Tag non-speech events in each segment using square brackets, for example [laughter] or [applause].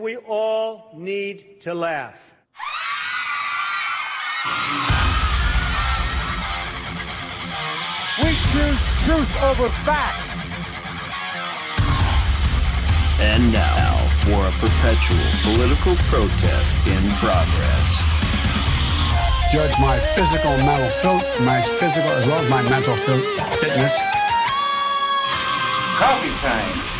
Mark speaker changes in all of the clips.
Speaker 1: We all need to laugh.
Speaker 2: We choose truth over facts.
Speaker 3: And now for a perpetual political protest in progress.
Speaker 4: Judge my physical mental fit, my physical as well as my mental fit, fitness.
Speaker 1: Coffee time.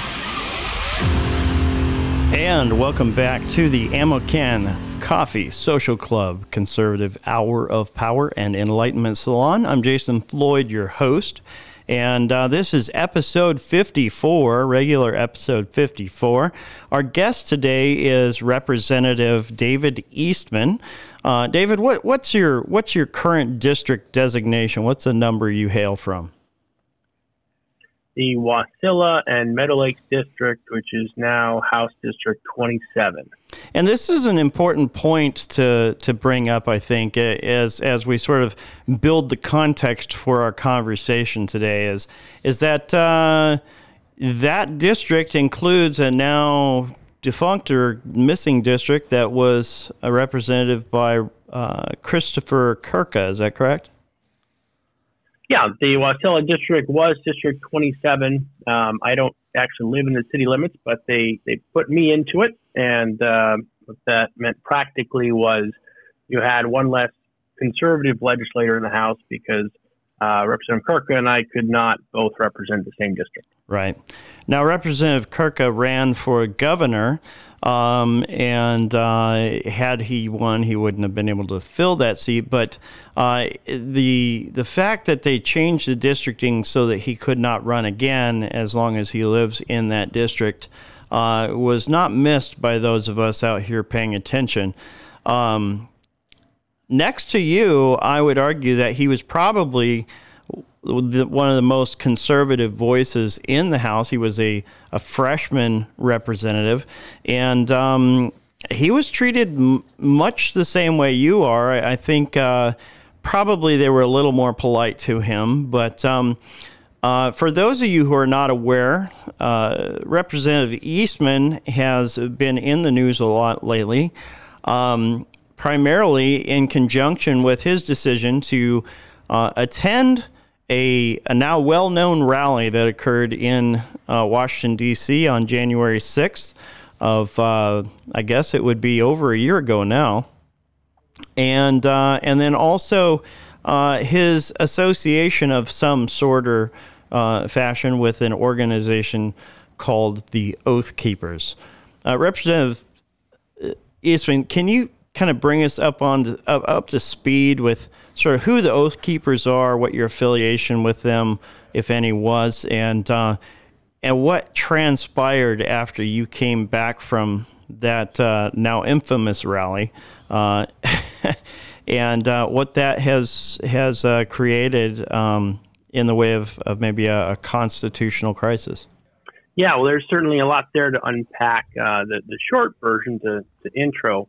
Speaker 5: And welcome back to the Amoken Coffee Social Club Conservative Hour of Power and Enlightenment Salon. I'm Jason Floyd, your host. And uh, this is episode 54, regular episode 54. Our guest today is Representative David Eastman. Uh, David, what, what's your what's your current district designation? What's the number you hail from?
Speaker 6: The Wasilla and Meadow Lakes District, which is now House District 27.
Speaker 5: And this is an important point to to bring up, I think, as as we sort of build the context for our conversation today. Is is that uh, that district includes a now defunct or missing district that was a representative by uh, Christopher Kurka. Is that correct?
Speaker 6: Yeah, the Wasilla district was District 27. Um, I don't actually live in the city limits, but they, they put me into it. And uh, what that meant practically was you had one less conservative legislator in the House because uh, Representative Kurka and I could not both represent the same district.
Speaker 5: Right. Now, Representative Kurka ran for governor, um, and uh, had he won, he wouldn't have been able to fill that seat. But uh, the the fact that they changed the districting so that he could not run again as long as he lives in that district uh, was not missed by those of us out here paying attention. Um, next to you, I would argue that he was probably one of the most conservative voices in the House. He was a, a freshman representative, and um, he was treated m- much the same way you are. I, I think uh, probably they were a little more polite to him, but. Um, uh, for those of you who are not aware, uh, Representative Eastman has been in the news a lot lately. Um, primarily in conjunction with his decision to uh, attend a, a, now well known rally that occurred in uh, Washington, D.C. on January 6th, of uh, I guess it would be over a year ago now. And, uh, and then also uh, his association of some sort or uh, fashion with an organization called the Oath Keepers. Representative Eastman, can you kind of bring us up on to, up, up to speed with sort of who the Oath Keepers are, what your affiliation with them, if any, was, and uh, and what transpired after you came back from that uh, now infamous rally, uh, [laughs] and uh, what that has has uh, created um, in the way of, of maybe a, a, constitutional crisis.
Speaker 6: Yeah, well, there's certainly a lot there to unpack. Uh, the the short version to, to intro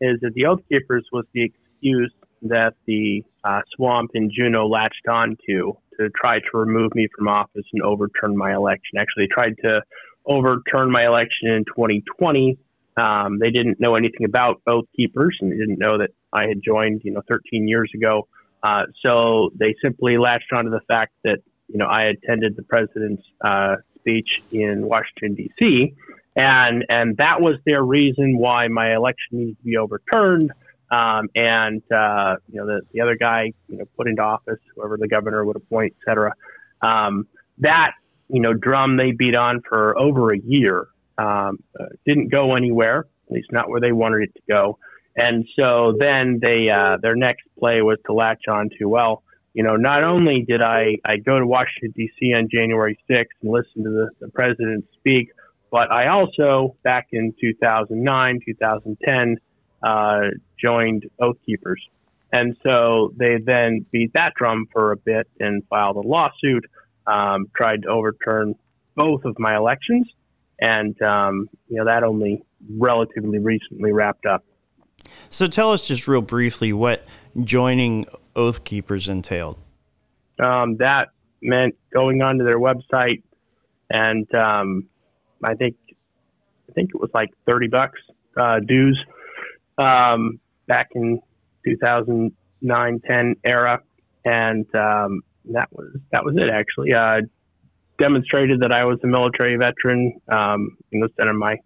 Speaker 6: is that the Oath Keepers was the excuse that the uh, swamp in Juneau latched onto to try to remove me from office and overturn my election. Actually, they tried to overturn my election in 2020. Um, they didn't know anything about Oath Keepers and they didn't know that I had joined, you know, 13 years ago. Uh, so they simply latched onto the fact that, you know, I attended the president's uh, speech in Washington, D.C and and that was their reason why my election needed to be overturned. Um, and uh, you know the, the other guy you know put into office whoever the governor would appoint, et cetera. Um, that you know drum they beat on for over a year um, uh, didn't go anywhere, at least not where they wanted it to go. And so then they uh, their next play was to latch on to well, you know, not only did I I go to Washington D.C. on January 6th and listen to the, the president speak but I also, back in 2009, 2010, uh, joined Oath Keepers. And so they then beat that drum for a bit and filed a lawsuit, um, tried to overturn both of my elections. And, um, you know, that only relatively recently wrapped up.
Speaker 5: So tell us just real briefly what joining Oath Keepers entailed.
Speaker 6: Um, that meant going onto their website and um, I think I think it was like 30 bucks uh, dues um, back in 2009 10 era, and um, that was that was it actually. Uh, demonstrated that I was a military veteran. Um, you know, sent in my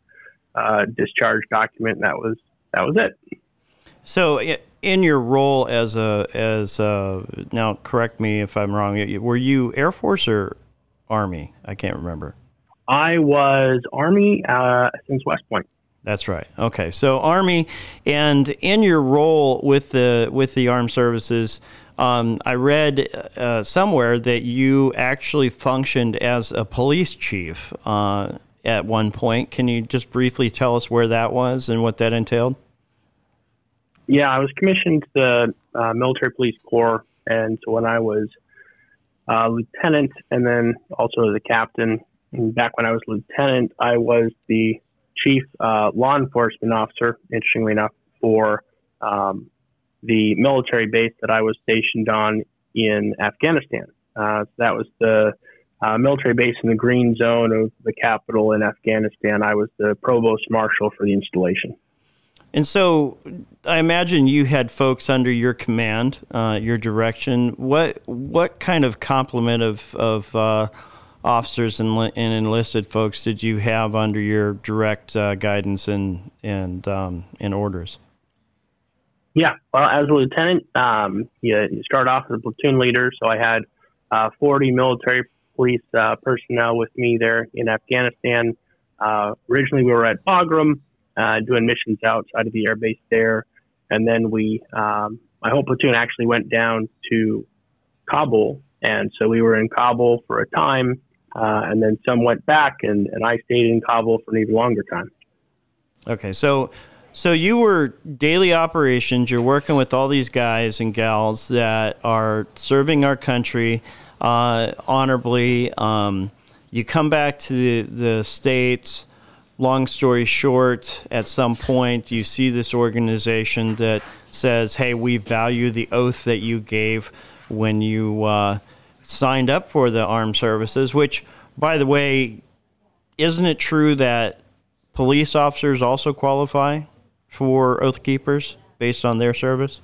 Speaker 6: uh, discharge document. That was that was it.
Speaker 5: So, in your role as a as a, now, correct me if I'm wrong. Were you Air Force or Army? I can't remember.
Speaker 6: I was Army uh, since West Point.
Speaker 5: That's right. Okay, so Army, and in your role with the with the armed services, um, I read uh, somewhere that you actually functioned as a police chief uh, at one point. Can you just briefly tell us where that was and what that entailed?
Speaker 6: Yeah, I was commissioned to the uh, Military Police Corps, and so when I was uh, lieutenant, and then also as a captain, back when I was lieutenant, I was the chief uh, law enforcement officer. Interestingly enough, for um, the military base that I was stationed on in Afghanistan. Uh, that was the uh, military base in the green zone of the capital in Afghanistan. I was the provost marshal for the installation.
Speaker 5: And so, I imagine you had folks under your command, uh, your direction. What what kind of complement of of uh, officers and, and, enlisted folks did you have under your direct uh, guidance and and um, and orders?
Speaker 6: Yeah, well, as a lieutenant, um, you, you start off as a platoon leader. So I had uh, 40 military police uh, personnel with me there in Afghanistan. Uh, originally, we were at Bagram uh, doing missions outside of the air base there, and then we, um, my whole platoon actually went down to Kabul, and so we were in Kabul for a time, uh, and then some went back, and, and I stayed in Kabul for an even longer time.
Speaker 5: Okay, so so you were daily operations. You're working with all these guys and gals that are serving our country uh, honorably. Um, you come back to the, the states. Long story short, at some point you see this organization that says, "Hey, we value the oath that you gave when you uh, signed up for the armed services." Which, by the way, isn't it true that police officers also qualify? for Oath Keepers based on their service?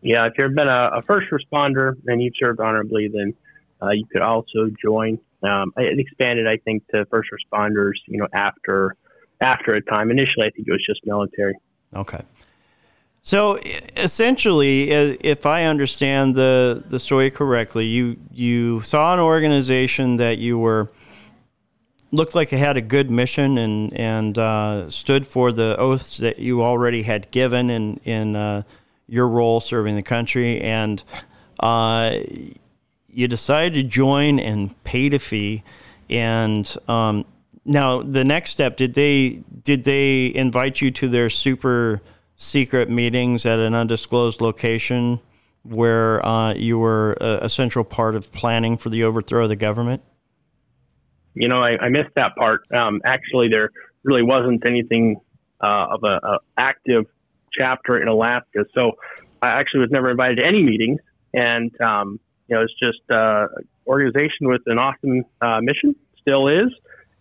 Speaker 6: Yeah, if you've been a, a first responder and you've served honorably, then uh, you could also join. Um, it expanded, I think, to first responders. You know, after after a time. Initially, I think it was just military.
Speaker 5: Okay. So essentially, if I understand the the story correctly, you you saw an organization that you were looked like it had a good mission and and uh, stood for the oaths that you already had given in in uh, your role serving the country, and uh, you decided to join and paid a fee. And um, now the next step did they did they invite you to their super secret meetings at an undisclosed location where uh, you were a, a central part of planning for the overthrow of the government?
Speaker 6: you know, I, I missed that part. Um, actually, there really wasn't anything uh, of a, active chapter in Alaska, so I actually was never invited to any meetings. And um, you know, it's just uh, organization with an awesome uh, mission, still is,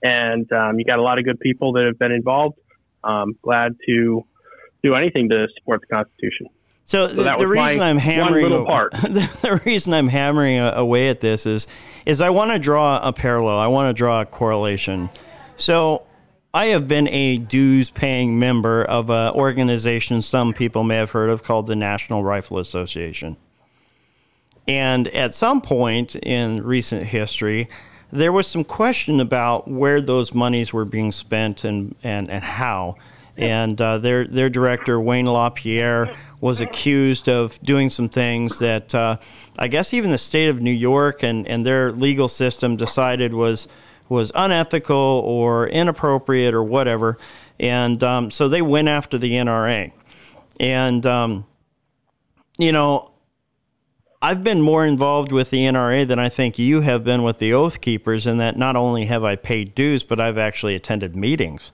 Speaker 6: and um, you got a lot of good people that have been involved. Um, glad to do anything to support the Constitution.
Speaker 5: So, so the, [laughs] the reason I'm hammering the reason I'm hammering away at this is is I want to draw a parallel. I want to draw a correlation. So I have been a dues paying member of an organization some people may have heard of called the National Rifle Association. And at some point in recent history, there was some question about where those monies were being spent and, and, and how. And uh, their, their director, Wayne LaPierre, was accused of doing some things that uh, I guess even the state of New York and, and their legal system decided was was unethical or inappropriate or whatever. And um, so they went after the NRA. And, um, you know, I've been more involved with the NRA than I think you have been with the Oath Keepers, in that not only have I paid dues, but I've actually attended meetings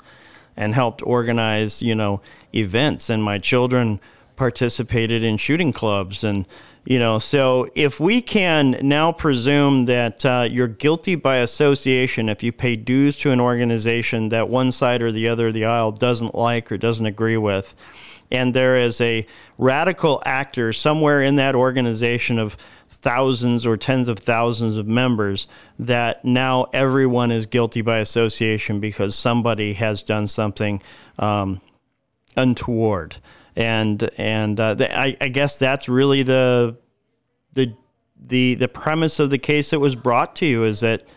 Speaker 5: and helped organize, you know, events. And my children participated in shooting clubs and You know, so if we can now presume that uh, you're guilty by association if you pay dues to an organization that one side or the other of the aisle doesn't like or doesn't agree with, and there is a radical actor somewhere in that organization of thousands or tens of thousands of members that now everyone is guilty by association because somebody has done something um, untoward. And and uh, the, I, I, guess that's really the the the the premise of the case that was brought to you is that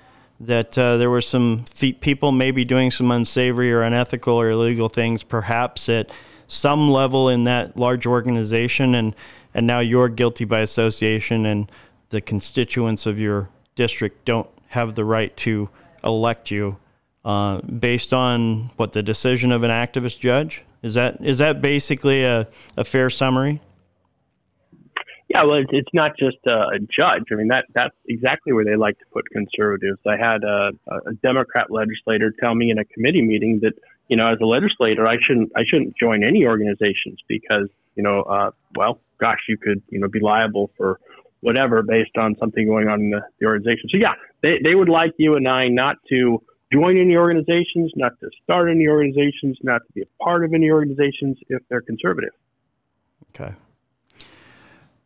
Speaker 5: that uh, there were some people maybe doing some unsavory or unethical or illegal things, perhaps at some level in that large organization, and and now you're guilty by association, and the constituents of your district don't have the right to elect you uh, based on what the decision of an activist judge. Is that is that basically a, a fair summary?
Speaker 6: Yeah, well, it's it's not just a judge. I mean, that that's exactly where they like to put conservatives. I had a, a Democrat legislator tell me in a committee meeting that you know, as a legislator, I shouldn't I shouldn't join any organizations because you know, uh, well, gosh, you could you know be liable for whatever based on something going on in the, the organization. So yeah, they they would like you and I not to join any organizations, not to start any organizations, not to be a part of any organizations if they're conservative.
Speaker 5: Okay.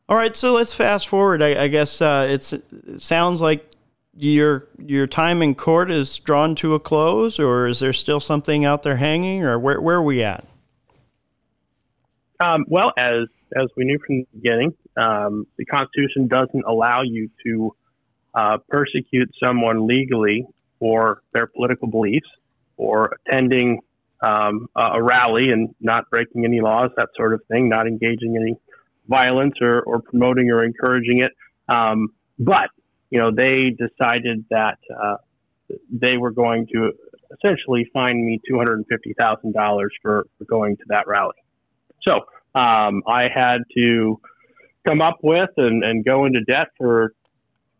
Speaker 5: All right, so let's fast forward. I, I guess uh, it sounds like your your time in court is drawn to a close, or is there still something out there hanging, or where where are we at?
Speaker 6: Um, well, as as we knew from the beginning, um, the Constitution doesn't allow you to uh, persecute someone legally for their political beliefs or attending um, a rally and not breaking any laws, that sort of thing, not engaging in any violence or, or promoting or encouraging it. Um, but, you know, they decided that uh, they were going to essentially fine me $250,000 for, for going to that rally. So um, I had to come up with and, and go into debt for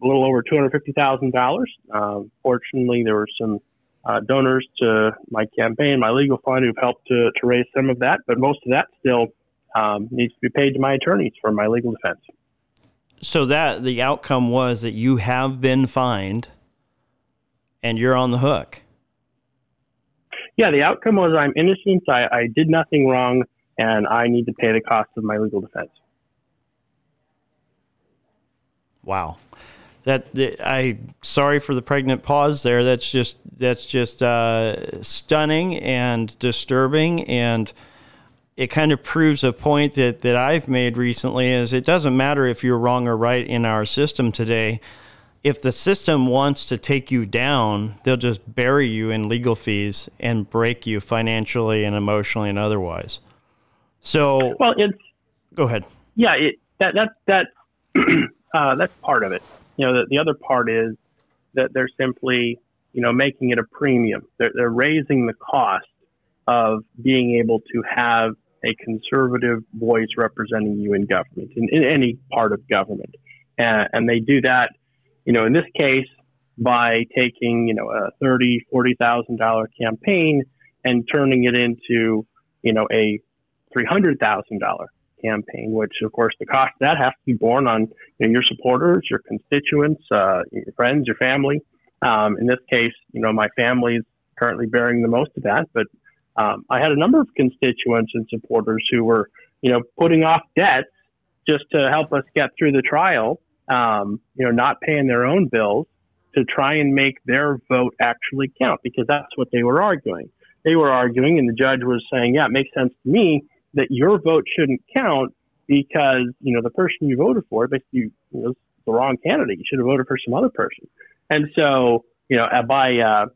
Speaker 6: a little over $250,000. Um, fortunately, there were some uh, donors to my campaign, my legal fund, who've helped to, to raise some of that, but most of that still um, needs to be paid to my attorneys for my legal defense.
Speaker 5: So that the outcome was that you have been fined and you're on the hook.
Speaker 6: Yeah, the outcome was I'm innocent. I, I did nothing wrong, and I need to pay the cost of my legal defense.
Speaker 5: Wow that, I sorry for the pregnant pause there. That's just that's just uh, stunning and disturbing, and it kind of proves a point that that I've made recently. Is it doesn't matter if you're wrong or right in our system today. If the system wants to take you down, they'll just bury you in legal fees and break you financially and emotionally and otherwise. So,
Speaker 6: well, it's
Speaker 5: go ahead.
Speaker 6: Yeah, it, that that that [clears throat] uh, that's part of it you know, the, the other part is that they're simply, you know, making it a premium. They're, they're raising the cost of being able to have a conservative voice representing you in government, in, in any part of government. And, and they do that, you know, in this case, by taking, you know, a thirty, forty thousand dollar campaign and turning it into, you know, a three hundred thousand dollar campaign, which of course the cost of that has to be borne on you know, your supporters, your constituents, uh, your friends, your family. Um, in this case, you know, my family is currently bearing the most of that, but um, I had a number of constituents and supporters who were, you know, putting off debts just to help us get through the trial, um, you know, not paying their own bills to try and make their vote actually count because that's what they were arguing. They were arguing, and the judge was saying, yeah, it makes sense to me that your vote shouldn't count because you know the person you voted for basically you know, the wrong candidate. You should have voted for some other person. And so you know by uh,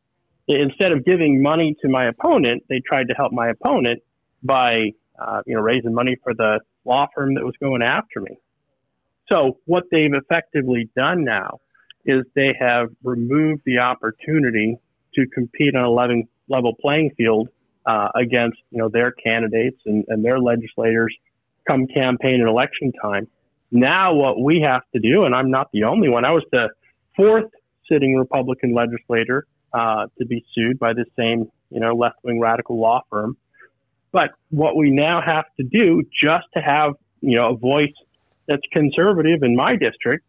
Speaker 6: instead of giving money to my opponent, they tried to help my opponent by uh, you know raising money for the law firm that was going after me. So what they've effectively done now is they have removed the opportunity to compete on a level playing field uh, against you know their candidates and, and their legislators come campaign and election time. Now what we have to do, and I'm not the only one. I was the fourth sitting Republican legislator uh, to be sued by the same you know left wing radical law firm. But what we now have to do just to have you know a voice that's conservative in my district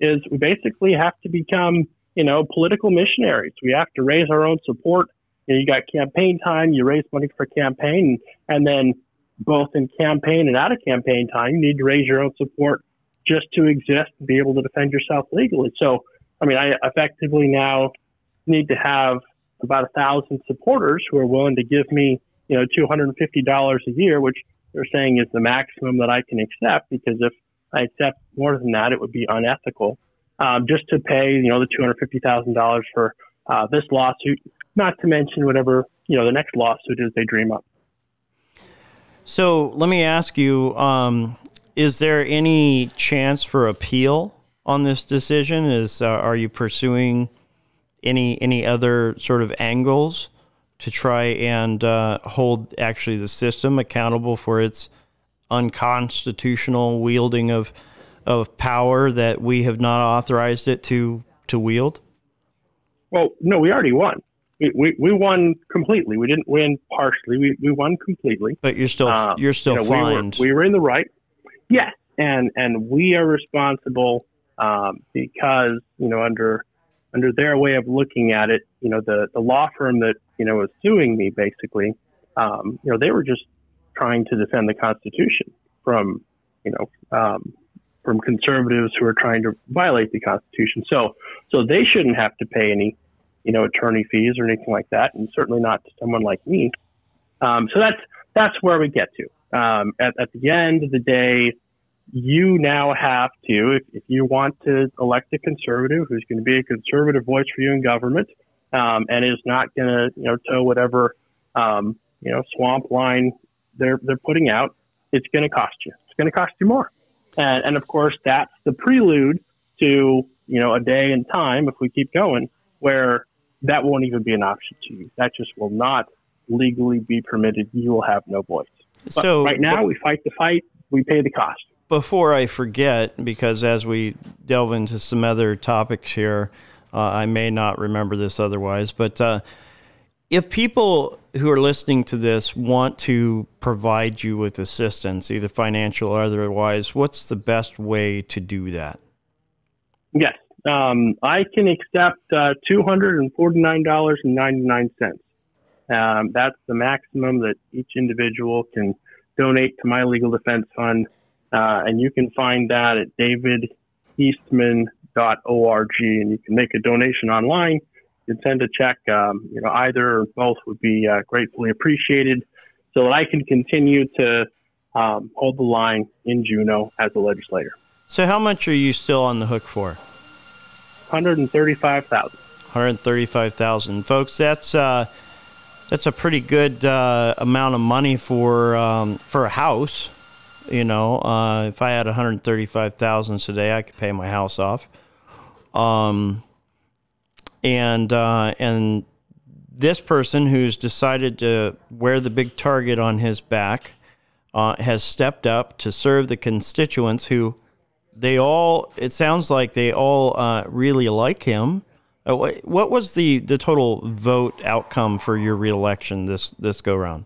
Speaker 6: is we basically have to become, you know, political missionaries. We have to raise our own support. You, know, you got campaign time, you raise money for campaign, and then both in campaign and out of campaign time, you need to raise your own support just to exist and be able to defend yourself legally. So, I mean, I effectively now need to have about a thousand supporters who are willing to give me, you know, $250 a year, which they're saying is the maximum that I can accept because if I accept more than that, it would be unethical. Um, just to pay, you know, the two hundred fifty thousand dollars for uh, this lawsuit, not to mention whatever you know the next lawsuit is they dream up.
Speaker 5: So let me ask you: um, Is there any chance for appeal on this decision? Is uh, are you pursuing any any other sort of angles to try and uh, hold actually the system accountable for its unconstitutional wielding of of power that we have not authorized it to to wield?
Speaker 6: Well, no, we already won. We, we, we won completely. We didn't win partially. We, we won completely.
Speaker 5: But you're still um, you're still
Speaker 6: you know,
Speaker 5: fined.
Speaker 6: We were, we were in the right. Yes, and and we are responsible um, because you know under under their way of looking at it, you know the the law firm that you know was suing me basically, um, you know they were just trying to defend the Constitution from, you know, um, from conservatives who are trying to violate the Constitution. So, so they shouldn't have to pay any, you know, attorney fees or anything like that, and certainly not to someone like me. Um, so that's that's where we get to. Um, at, at the end of the day, you now have to, if, if, you want to elect a conservative who's going to be a conservative voice for you in government, um, and is not going to, you know, toe whatever, um, you know, swamp line they're they're putting out, it's going to cost you. It's going to cost you more, and, and of course that's the prelude to you know a day and time if we keep going where that won't even be an option to you. That just will not legally be permitted. You will have no voice. But so right now we fight the fight. We pay the cost.
Speaker 5: Before I forget, because as we delve into some other topics here, uh, I may not remember this otherwise, but uh, if people who are listening to this want to provide you with assistance, either financial or otherwise, what's the best way to do that?
Speaker 6: Yes, um, I can accept uh, $249.99. Um, that's the maximum that each individual can donate to my legal defense fund. Uh, and you can find that at davideastman.org, and you can make a donation online you can send a check. Um, you know, either or both would be uh, gratefully appreciated, so that I can continue to um, hold the line in Juneau as a legislator.
Speaker 5: So, how much are you still on the hook for?
Speaker 6: One hundred thirty-five thousand.
Speaker 5: One hundred thirty-five thousand, folks. That's uh, that's a pretty good uh, amount of money for um, for a house. You know, uh, if I had one hundred thirty-five thousand today, I could pay my house off. Um, and uh, and this person who's decided to wear the big target on his back uh, has stepped up to serve the constituents who they all it sounds like they all uh, really like him. Uh, what was the, the total vote outcome for your reelection this this go round?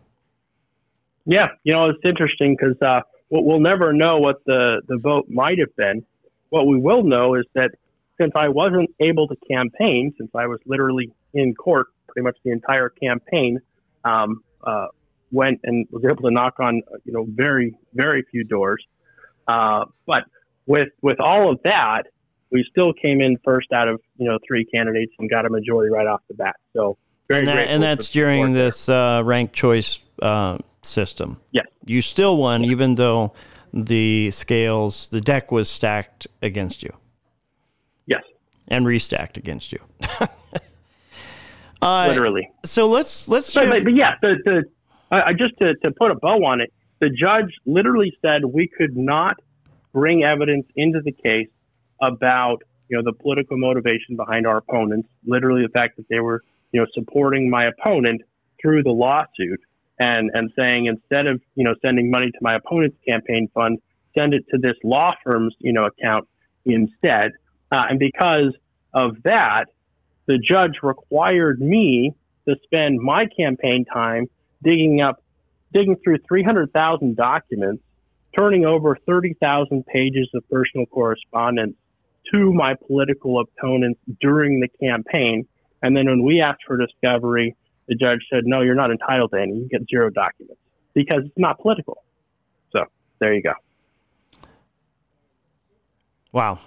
Speaker 6: Yeah you know it's interesting because uh, we'll never know what the, the vote might have been. What we will know is that since I wasn't able to campaign, since I was literally in court pretty much the entire campaign, um, uh, went and was able to knock on you know very very few doors. Uh, but with with all of that, we still came in first out of you know three candidates and got a majority right off the bat. So very
Speaker 5: and,
Speaker 6: that,
Speaker 5: and that's during this uh, ranked choice uh, system.
Speaker 6: Yes,
Speaker 5: you still won even though the scales the deck was stacked against you Yes, and restacked against you. [laughs]
Speaker 6: uh, Literally.
Speaker 5: So let's let's.
Speaker 6: But, but, but yeah, the, the uh, just to, to put a bow on it, the judge literally said we could not bring evidence into the case about you know the political motivation behind our opponents. Literally, the fact that they were you know supporting my opponent through the lawsuit and and saying instead of you know sending money to my opponent's campaign fund, send it to this law firm's you know account instead. Uh, and because of that, the judge required me to spend my campaign time digging up, digging through 300,000 documents turning over 30,000 pages of personal correspondence to my political opponents during the campaign. And then when we asked for discovery, the judge said, no, you're not entitled to any. You get zero documents because it's not political. So there you go.
Speaker 5: Wow.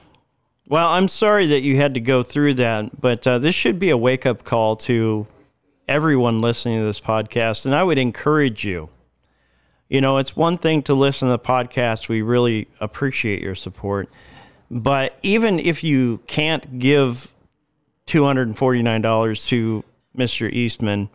Speaker 5: Well, I'm sorry that you had to go through that, but uh, this should be a wake up call to everyone listening to this podcast. And I would encourage you. You know, it's one thing to listen to the podcast. We really appreciate your support. But even if you can't give $249 to Mr. Eastman,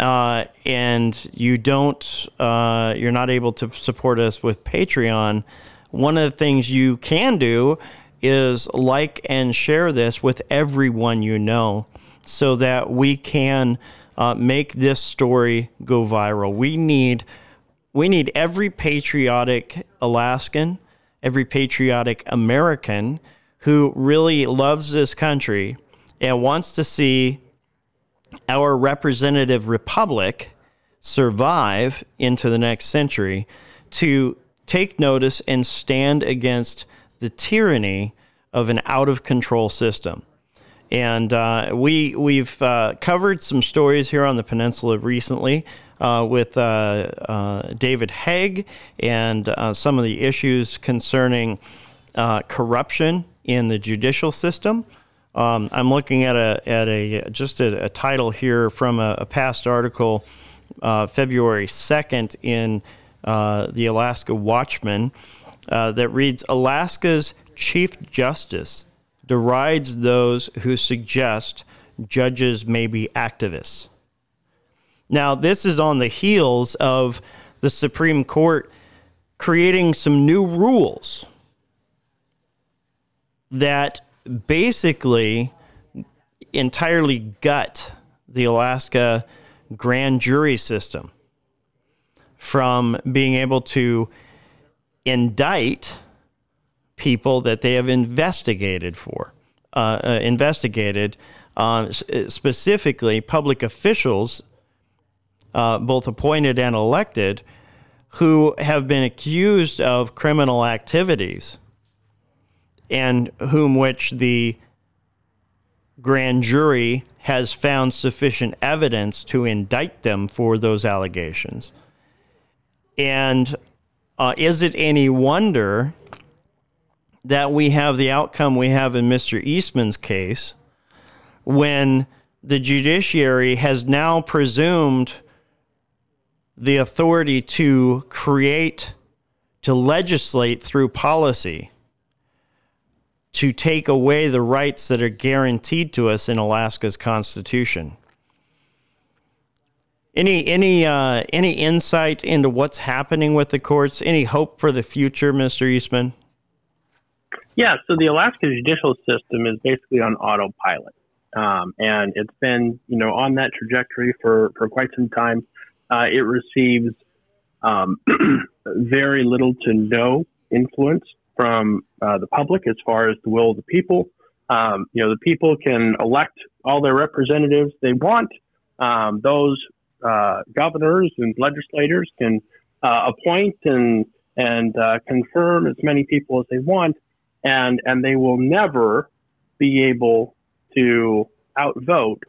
Speaker 5: uh, and you don't, uh, you're not able to support us with Patreon, one of the things you can do is like and share this with everyone you know so that we can uh, make this story go viral. We need we need every patriotic Alaskan, every patriotic American who really loves this country and wants to see our representative republic survive into the next century to take notice and stand against the tyranny of an out of control system. And uh, we we've uh, covered some stories here on the peninsula recently uh, with uh, uh, David Haeg and uh, some of the issues concerning corruption in the judicial system. Um, I'm looking at a at a just a, a title here from a, a past article, February 2nd in the Alaska Watchman, that reads Alaska's Chief Justice derides those who suggest judges may be activists. Now, this is on the heels of the Supreme Court creating some new rules that basically entirely gut the Alaska grand jury system from being able to indict people that they have investigated for, uh, uh, investigated uh, specifically public officials, uh, both appointed and elected, who have been accused of criminal activities and whom which the grand jury has found sufficient evidence to indict them for those allegations. And uh, is it any wonder that we have the outcome we have in Mr. Eastman's case when the judiciary has now presumed the authority to create, to legislate through policy, to take away the rights that are guaranteed to us in Alaska's Constitution. Any any uh, any insight into what's happening with the courts? Any hope for the future, Mr. Eastman?
Speaker 6: Yeah, so the Alaska judicial system is basically on autopilot. Um, and it's been, you know, on that trajectory for, for quite some time. Uh, it receives um, [clears throat] very little to no influence from uh, the public as far as the will of the people. Um, you know, the people can elect all their representatives they want. Um, those uh, governors and legislators can uh, appoint and and uh, confirm as many people as they want and and they will never be able to outvote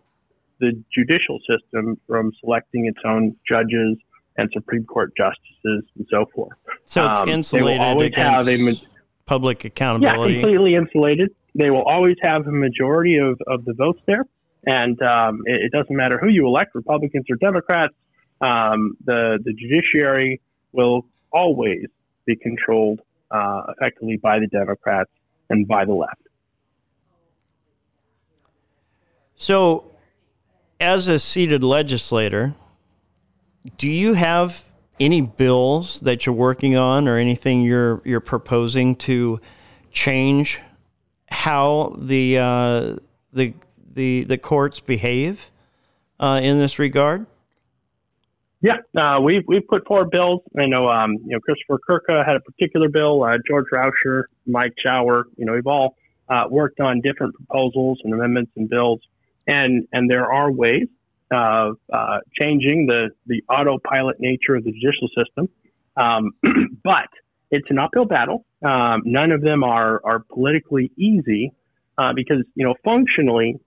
Speaker 6: the judicial system from selecting its own judges and Supreme Court justices and so forth.
Speaker 5: So it's um, insulated against a, public accountability.
Speaker 6: Yeah, completely insulated. They will always have a majority of, of the votes there, and um, it, it, doesn't matter who you elect, Republicans or Democrats. Um, the the judiciary will always be controlled uh, effectively by the Democrats and by the left.
Speaker 5: So, as a seated legislator, do you have any bills that you're working on or anything you're you're proposing to change how the uh, the the the courts behave uh, in this regard?
Speaker 6: Yeah, uh, we've we've put forward bills. I know, um, you know, Christopher Kurka had a particular bill. Uh, George Rauscher, Mike Shower. You know, we've all uh, worked on different proposals and amendments and bills, and and there are ways of uh, changing the the autopilot nature of the judicial system. Um, [clears throat] but it's an uphill battle. Um, none of them are are politically easy uh, because you know functionally,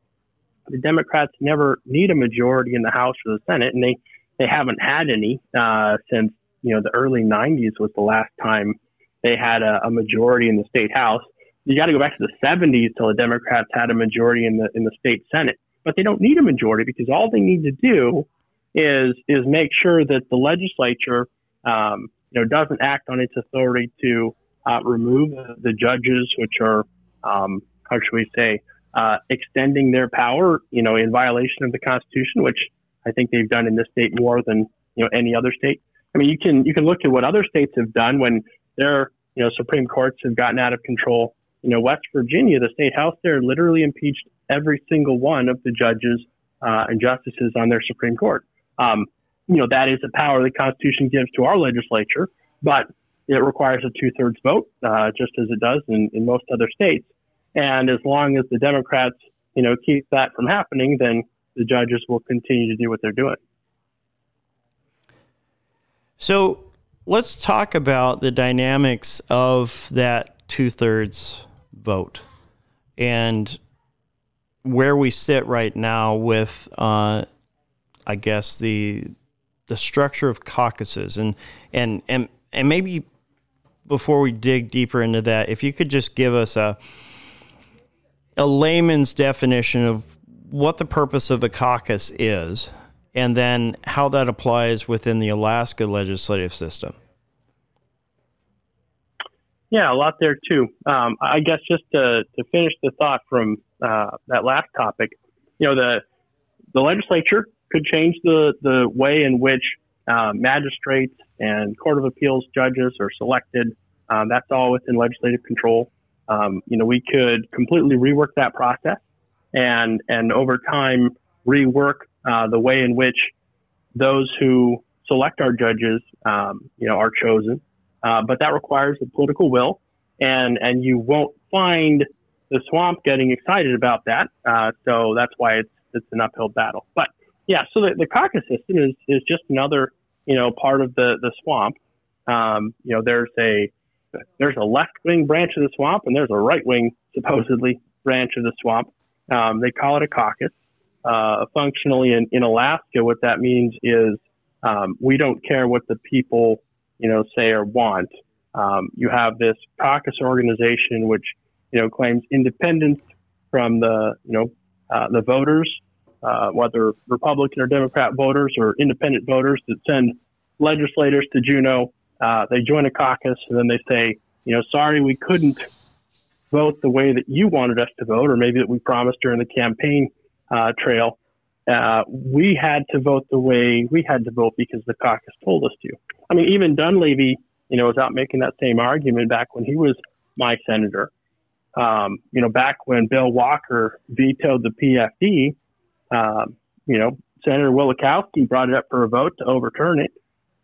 Speaker 6: the Democrats never need a majority in the House or the Senate, and they they haven't had any uh, since you know the early '90s was the last time they had a, a majority in the state House. You got to go back to the '70s till the Democrats had a majority in the in the state Senate, but they don't need a majority because all they need to do is is make sure that the legislature um, you know doesn't act on its authority to uh, remove the judges, which are um, how should we say uh, extending their power, you know, in violation of the Constitution, which I think they've done in this state more than you know any other state. I mean, you can you can look at what other states have done when their you know Supreme Courts have gotten out of control. You know, West Virginia, the state house there literally impeached every single one of the judges uh, and justices on their Supreme Court. Um, you know, that is a power the Constitution gives to our legislature, but it requires a two thirds vote, uh, just as it does in, in most other states. And as long as the Democrats, you know, keep that from happening, then the judges will continue to do what they're doing.
Speaker 5: So let's talk about the dynamics of that two thirds vote and where we sit right now with, uh, I guess the the structure of caucuses and and and and maybe before we dig deeper into that, if you could just give us a a layman's definition of what the purpose of a caucus is, and then how that applies within the Alaska legislative system.
Speaker 6: Yeah, a lot there too. Um, I guess just to, to finish the thought from uh, that last topic, you know, the the legislature could change the, the way in which uh, magistrates and court of appeals judges are selected. Um, that's all within legislative control. Um, you know, we could completely rework that process and and over time rework uh, the way in which those who select our judges, um, you know, are chosen. Uh, but that requires the political will, and and you won't find the swamp getting excited about that. Uh, so that's why it's it's an uphill battle. But yeah, so the, the caucus system is is just another you know part of the the swamp. Um, you know, there's a there's a left wing branch of the swamp, and there's a right wing supposedly branch of the swamp. Um, they call it a caucus. Uh, functionally, in, in Alaska, what that means is um, we don't care what the people, you know, say or want. Um, you have this caucus organization which, you know, claims independence from the, you know, uh, the voters, uh, whether Republican or Democrat voters or independent voters that send legislators to Juneau. Uh, they join a caucus and then they say, you know, sorry, we couldn't vote the way that you wanted us to vote, or maybe that we promised during the campaign uh, trail. Uh, we had to vote the way we had to vote because the caucus told us to. I mean, even Dunleavy, you know, was out making that same argument back when he was my senator. Um, you know, back when Bill Walker vetoed the PFD, um, you know, Senator Wielechowski brought it up for a vote to overturn it.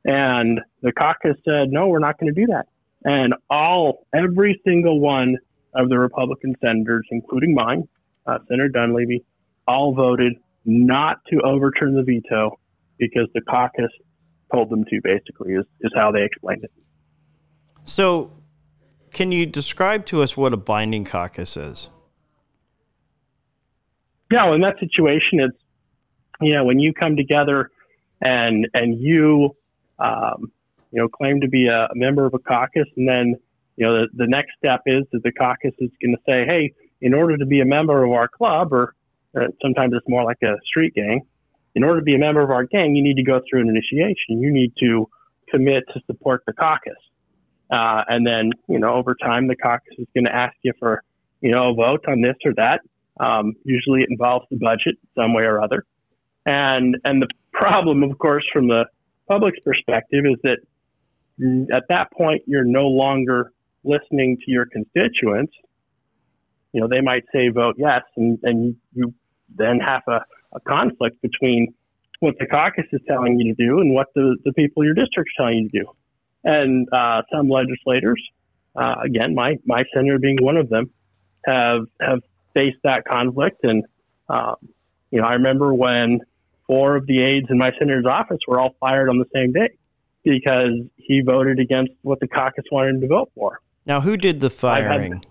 Speaker 6: And the caucus said, no, we're not going to do that. And all, every single one of the Republican senators, including mine, uh, Senator Dunleavy, all voted not to overturn the veto because the caucus told them to, basically, is, is how they explained it.
Speaker 5: So, can you describe to us what a binding caucus is?
Speaker 6: Yeah, in that situation, it's, you know, when you come together and, and you, um, you know, claim to be a, member of a caucus and then you know, the, the next step is that the caucus is going to say, hey, in order to be a member of our club, or uh, sometimes it's more like a street gang, in order to be a member of our gang, you need to go through an initiation. You need to commit to support the caucus. Uh, and then, you know, over time, the caucus is going to ask you for, you know, a vote on this or that. Um, usually it involves the budget some way or other. And, and the problem, of course, from the public's perspective is that at that point, you're no longer listening to your constituents, you know, they might say vote yes, and, and you then have a, a conflict between what the caucus is telling you to do and what the, the people in your district are telling you to do. And uh, some legislators, uh, again, my, my senator being one of them, have have faced that conflict. And um, you know, I remember when four of the aides in my senator's office were all fired on the same day. because he voted against what the caucus wanted him to vote for.
Speaker 5: Now, who did the firing?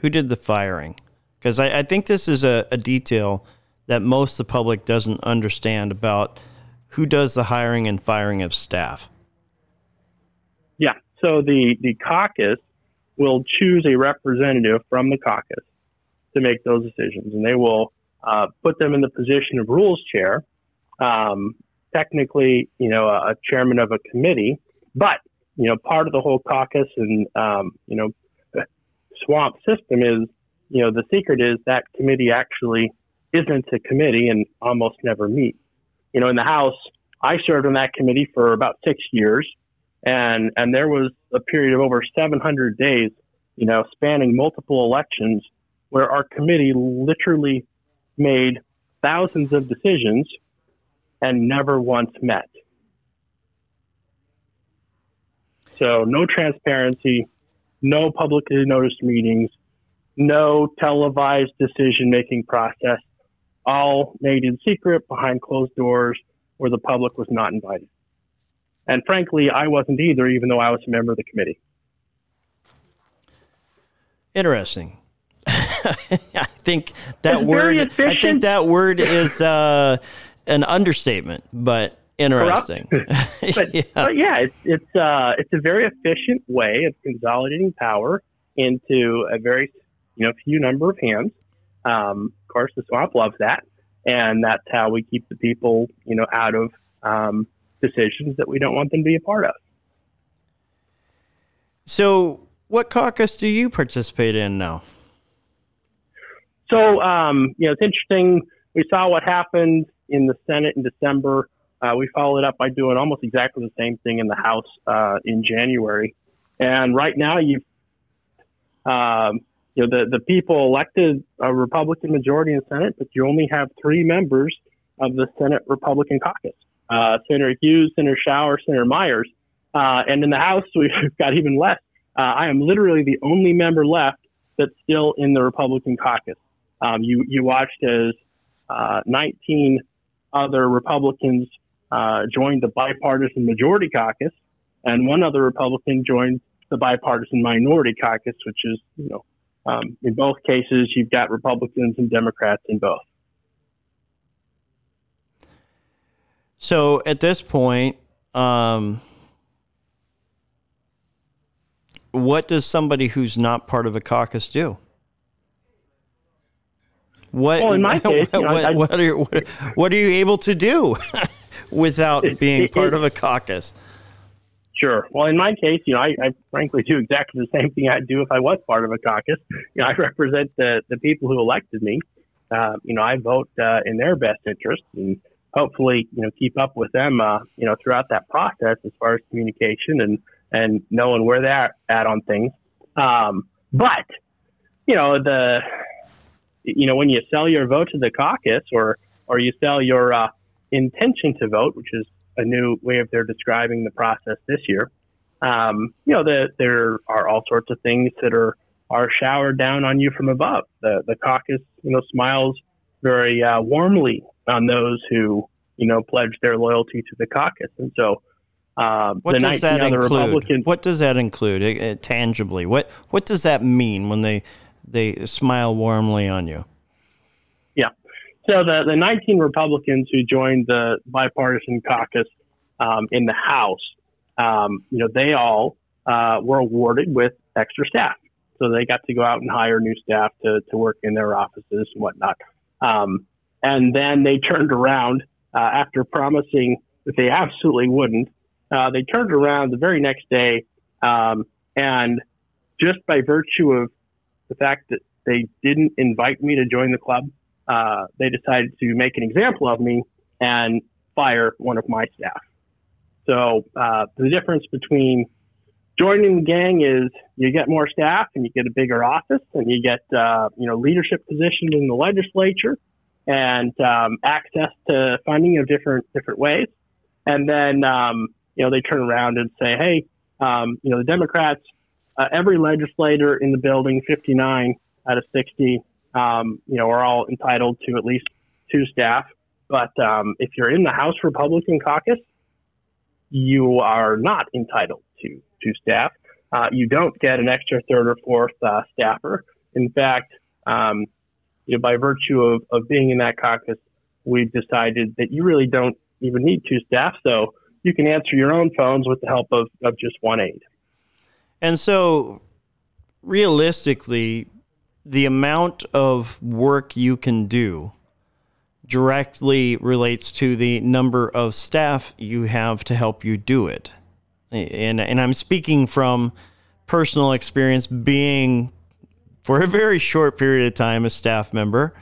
Speaker 5: Who did the firing? Because I, I, think this is a, a detail that most of the public doesn't understand about who does the hiring and firing of staff.
Speaker 6: Yeah. So the, the caucus will choose a representative from the caucus to make those decisions, and they will uh, put them in the position of rules chair. Um, technically, you know, a, a, chairman of a committee, but you know, part of the whole caucus and um, you know, [laughs] swamp system is, you know, the secret is that committee actually isn't a committee and almost never meets. You know, in the House, I served on that committee for about six years, and and there was a period of over 700 days, you know, spanning multiple elections, where our committee literally made thousands of decisions and never once met. So no transparency, no publicly noticed meetings, no televised decision making process, all made in secret behind closed doors where the public was not invited. And frankly, I wasn't either, even though I was a member of the committee.
Speaker 5: Interesting. [laughs] I think that it's word. I think that word is uh, an understatement, but interesting. [laughs]
Speaker 6: but, yeah. but, yeah. it's it's uh, it's a very efficient way of consolidating power into a very you know few number of hands. Um, of course, the swamp loves that, and that's how we keep the people you know out of um, decisions that we don't want them to be a part of.
Speaker 5: So, what caucus do you participate in now?
Speaker 6: So, um, you know, it's interesting. We saw what happened in the Senate in December. Uh, we followed up by doing almost exactly the same thing in the House uh, in January. And right now, you've, um, you know, the, the people elected a Republican majority in the Senate, but you only have three members of the Senate Republican caucus uh, Senator Hughes, Senator Shower, Senator Myers. Uh, and in the House, [laughs] we've got even less. Uh, I am literally the only member left that's still in the Republican caucus. Um, you, you watched as uh, 19 other Republicans uh, joined the bipartisan majority caucus, and one other Republican joined the bipartisan minority caucus, which is, you know, um, in both cases, you've got Republicans and Democrats in both.
Speaker 5: So at this point, um, what does somebody who's not part of a caucus do? What,
Speaker 6: well, in my [laughs] case,
Speaker 5: what, you know, what, what, are, you, what, what, are you able to do [laughs] without it, being it, part it, of a caucus?
Speaker 6: Sure. Well, in my case, you know, I, I, frankly do exactly the same thing I'd do if I was part of a caucus. You know, I represent the, the people who elected me. Uh, you know, I vote uh, in their best interest, and hopefully, you know, keep up with them, uh, you know, throughout that process as far as communication and, and knowing where they're at on things. Um, but, you know, the, you know, when you sell your vote to the caucus or, or you sell your uh, intention to vote, which is a new way of their describing the process this year, um, you know, the, there are all sorts of things that are, are showered down on you from above. The, the caucus, you know, smiles very uh, warmly on those who you know pledge their loyalty to the caucus. And so, uh,
Speaker 5: what does that include? Republicans, what does that include uh, uh, tangibly? What what does that mean when they they smile warmly on you?
Speaker 6: Yeah. So the the 19 Republicans who joined the bipartisan caucus um, in the House, um, you know, they all uh, were awarded with extra staff. So they got to go out and hire new staff to, to work in their offices and whatnot. Um, and then they turned around uh, after promising that they absolutely wouldn't. Uh, they turned around the very next day, um, and just by virtue of the fact that they didn't invite me to join the club, uh, they decided to make an example of me and fire one of my staff. So uh, the difference between joining the gang is you get more staff and you get a bigger office and you get uh, you know leadership positions in the legislature and um, access to funding of different different ways. And then um, you know they turn around and say, hey, um, you know the Democrats, uh, every legislator in the building, 59 out of 60, um, you know, are all entitled to at least two staff. But um, if you're in the House Republican caucus, you are not entitled to to staff. Uh, you don't get an extra third or fourth uh, staffer. In fact, um, you know, by virtue of, of being in that caucus, we've decided that you really don't even need two staff. So you can answer your own phones with the help of, of just one aide.
Speaker 5: And so, realistically, the amount of work you can do directly relates to the number of staff you have to help you do it. And, and I'm speaking from personal experience being, for a very short period of time, a staff member.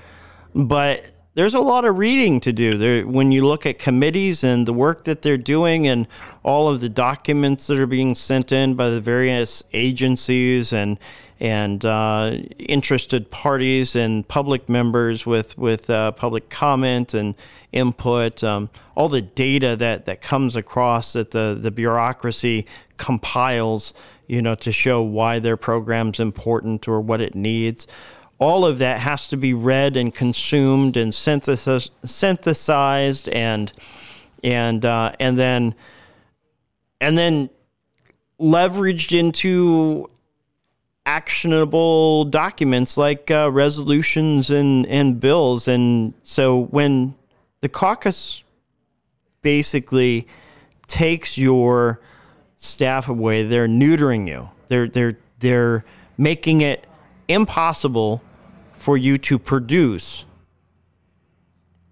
Speaker 5: But there's a lot of reading to do there when you look at committees and the work that they're doing and all of the documents that are being sent in by the various agencies and and uh, interested parties and public members with with uh, public comment and input, um, all the data that that comes across that the the bureaucracy compiles, you know, to show why their program's important or what it needs. All of that has to be read and consumed and synthesized, synthesized and and uh, and then and then leveraged into actionable documents like uh, resolutions and, and bills. And so when the caucus basically takes your staff away, they're neutering you. They're they're they're making it impossible for you to produce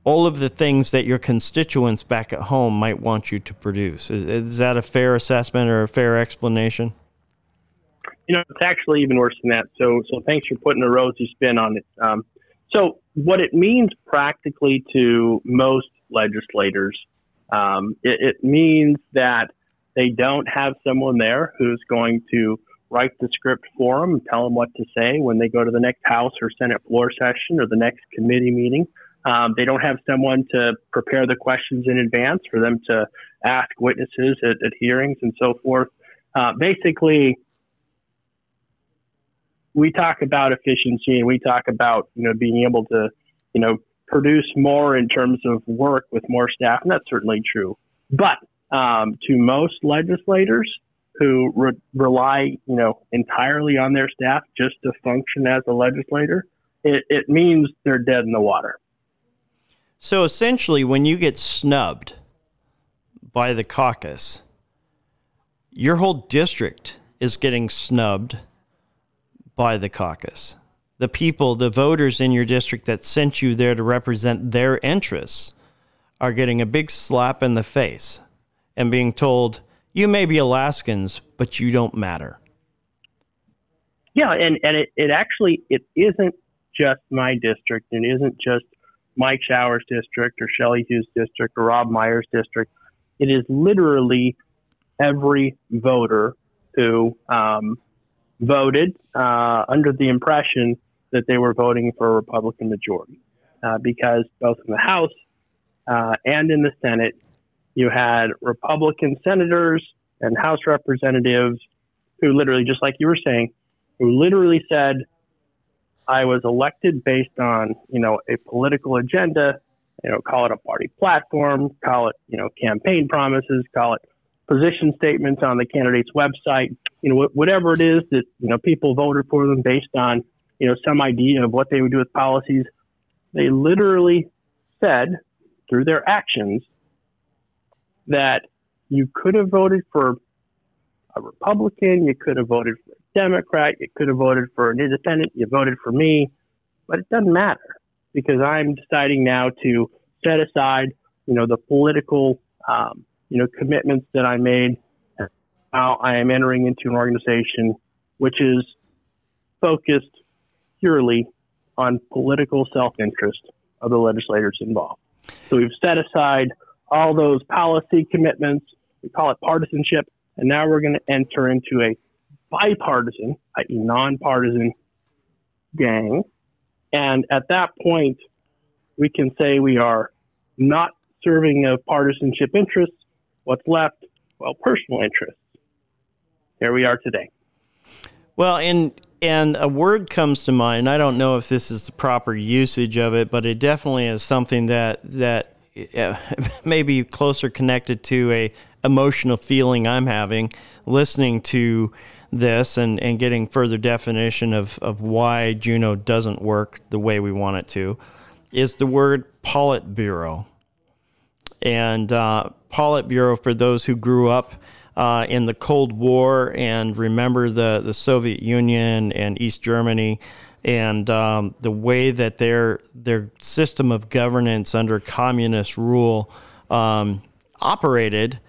Speaker 5: all of the things that your constituents back at home might want you to produce. Is, is that a fair assessment or a fair explanation?
Speaker 6: You know, it's actually even worse than that. So, so thanks for putting a rosy spin on it. Um, so, what it means practically to most legislators, um, it, it, means that they don't have someone there who's going to write the script for them and tell them what to say when they go to the next House or Senate floor session or the next committee meeting. Um, they don't have someone to prepare the questions in advance for them to ask witnesses at, at hearings and so forth. Uh, basically, we talk about efficiency and we talk about you know being able to you know produce more in terms of work with more staff, and that's certainly true. But um, to most legislators who re- rely you know entirely on their staff just to function as a legislator, it, it means they're dead in the water.
Speaker 5: So essentially, when you get snubbed by the caucus, your whole district is getting snubbed by the caucus. The people, the voters in your district that sent you there to represent their interests are getting a big slap in the face and being told, you may be Alaskans, but you don't matter.
Speaker 6: Yeah, and, and it, it actually it isn't just my district. and It isn't just Mike Shower's district or Shelley Hughes' district or Rob Myers' district. It is literally every voter who um, voted uh, under the impression that they were voting for a Republican majority, uh, because both in the House uh, and in the Senate, you had Republican senators and House representatives who literally, just like you were saying, who literally said, "I was elected based on you know a political agenda." You know, call it a party platform, call it you know campaign promises, call it position statements on the candidate's website, you know, whatever it is that, you know, people voted for them based on, you know, some idea of what they would do with policies. They literally said through their actions that you could have voted for a Republican, you could have voted for a Democrat, you could have voted for an independent, you voted for me, but it doesn't matter because I'm deciding now to set aside, you know, the political um, you know, commitments that I made. Now I am entering into an organization which is focused purely on political self-interest of the legislators involved. So we've set aside all those policy commitments. We call it partisanship, and now we're going to enter into a bipartisan, i.e., nonpartisan gang. And at that point, we can say we are not serving a partisanship interest, What's left? Well, personal interests. Here we are today.
Speaker 5: Well, and and a word comes to mind. I don't know if this is the proper usage of it, but it definitely is something that that [laughs] uh, closer connected to a emotional feeling I'm having listening to this and, and getting further definition of, of why Juneau doesn't work the way we want it to is the word Politburo. And uh, Politburo, for those who grew up uh, in the Cold War and remember the, the Soviet Union and East Germany and um, the way that their their system of governance under communist rule um, operated,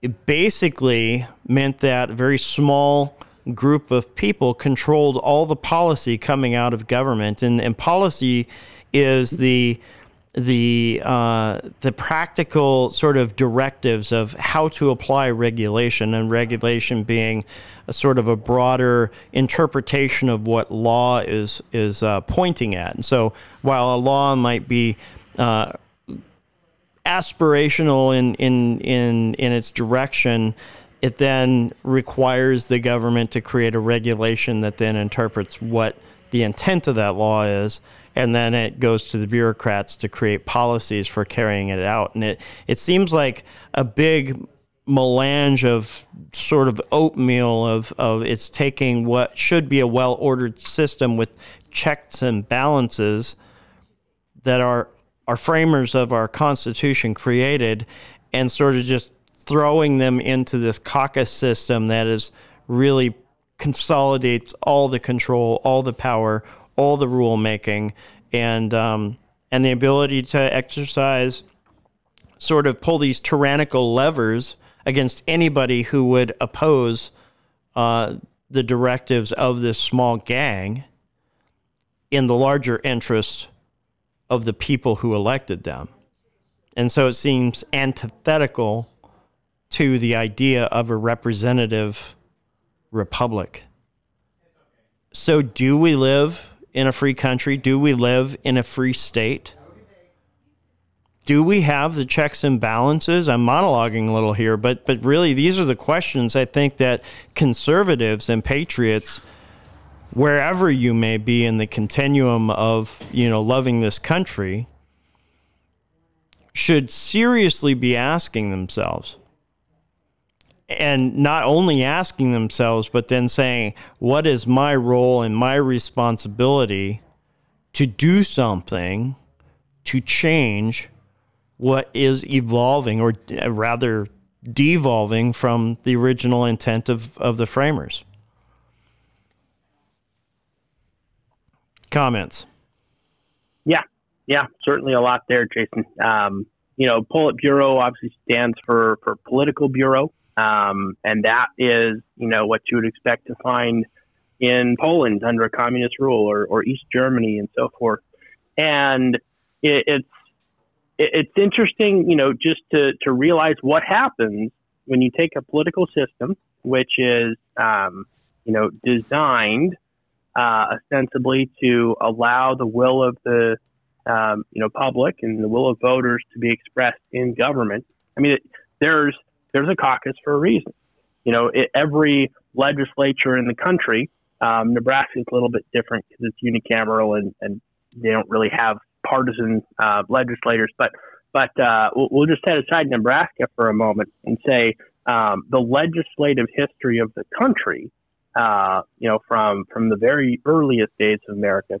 Speaker 5: it basically meant that very small group of people controlled all the policy coming out of government, and, and policy is the the uh, the practical sort of directives of how to apply regulation, and regulation being a sort of a broader interpretation of what law is is uh, pointing at. And so, while a law might be uh, aspirational in, in in in its direction, it then requires the government to create a regulation that then interprets what the intent of that law is and then it goes to the bureaucrats to create policies for carrying it out. And it, it seems like a big melange of sort of oatmeal of, of it's taking what should be a well ordered system with checks and balances that our our framers of our constitution created and sort of just throwing them into this caucus system that is really consolidates all the control, all the power, all the rule making and um, and the ability to exercise sort of pull these tyrannical levers against anybody who would oppose uh, the directives of this small gang in the larger interests of the people who elected them. And so it seems antithetical to the idea of a representative republic. So, do we live in a free country? Do we live in a free state? Do we have the checks and balances? I'm monologuing a little here, but but really these are the questions I think that conservatives and patriots wherever you may be in the continuum of, you know, loving this country should seriously be asking themselves and not only asking themselves, but then saying, what is my role and my responsibility to do something to change what is evolving or rather devolving from the original intent of, of the framers? Comments?
Speaker 6: Yeah, yeah, certainly a lot there, Jason. Um, you know, Politburo obviously stands for, for political bureau. Um, and that is, you know, what you would expect to find in Poland under communist rule or, or East Germany and so forth. And it, it's, it's interesting, you know, just to, to realize what happens when you take a political system, which is, um, you know, designed uh, ostensibly to allow the will of the, um, you know, public and the will of voters to be expressed in government. I mean, it, there's there's a caucus for a reason. You know, it, every legislature in the country, um, Nebraska is a little bit different because it's unicameral and, and they don't really have partisan uh, legislators. But but uh, we'll, we'll, just set aside Nebraska for a moment and say um, the legislative history of the country, uh, you know, from from the very earliest days of America,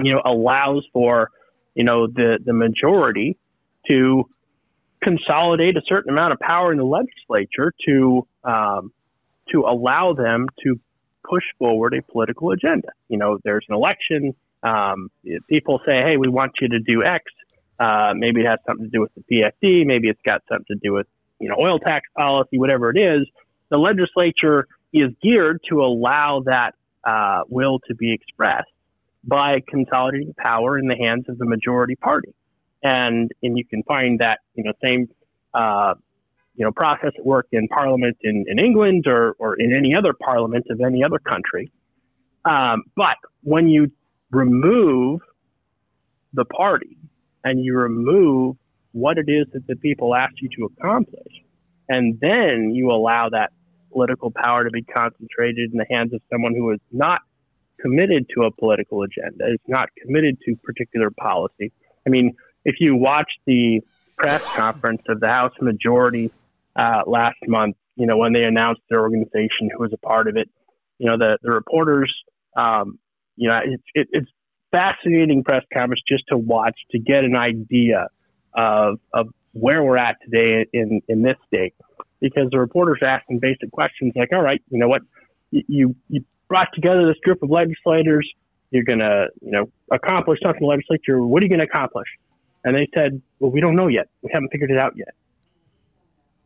Speaker 6: you know, allows for you know the the majority to consolidate a certain amount of power in the legislature to um, to allow them to push forward a political agenda. You know, there's an election. Um, people say, "Hey, we want you to do X." Uh, maybe it has something to do with the PFD. Maybe it's got something to do with you know oil tax policy, whatever it is. The legislature is geared to allow that uh, will to be expressed by consolidating power in the hands of the majority party and and you can find that you know same uh, you know process at work in Parliament in, in England or or in any other Parliament of any other country. Um, but when you remove the party and you remove what it is that the people asked you to accomplish, and then you allow that political power to be concentrated in the hands of someone who is not committed to a political agenda, is not committed to particular policy. I mean, if you watch the press conference of the House Majority uh, last month. You know, when they announced their organization, who was a part of it. You know, the the reporters. Um, you know, it, it, it's fascinating press conference just to watch to get an idea of of where we're at today in in this state, because the reporters asking basic questions like, all right, you know what, you you brought together this group of legislators. You're going to, you know, accomplish something in the legislature. What are you going to accomplish? And they said, well, we don't know yet. We haven't figured it out yet.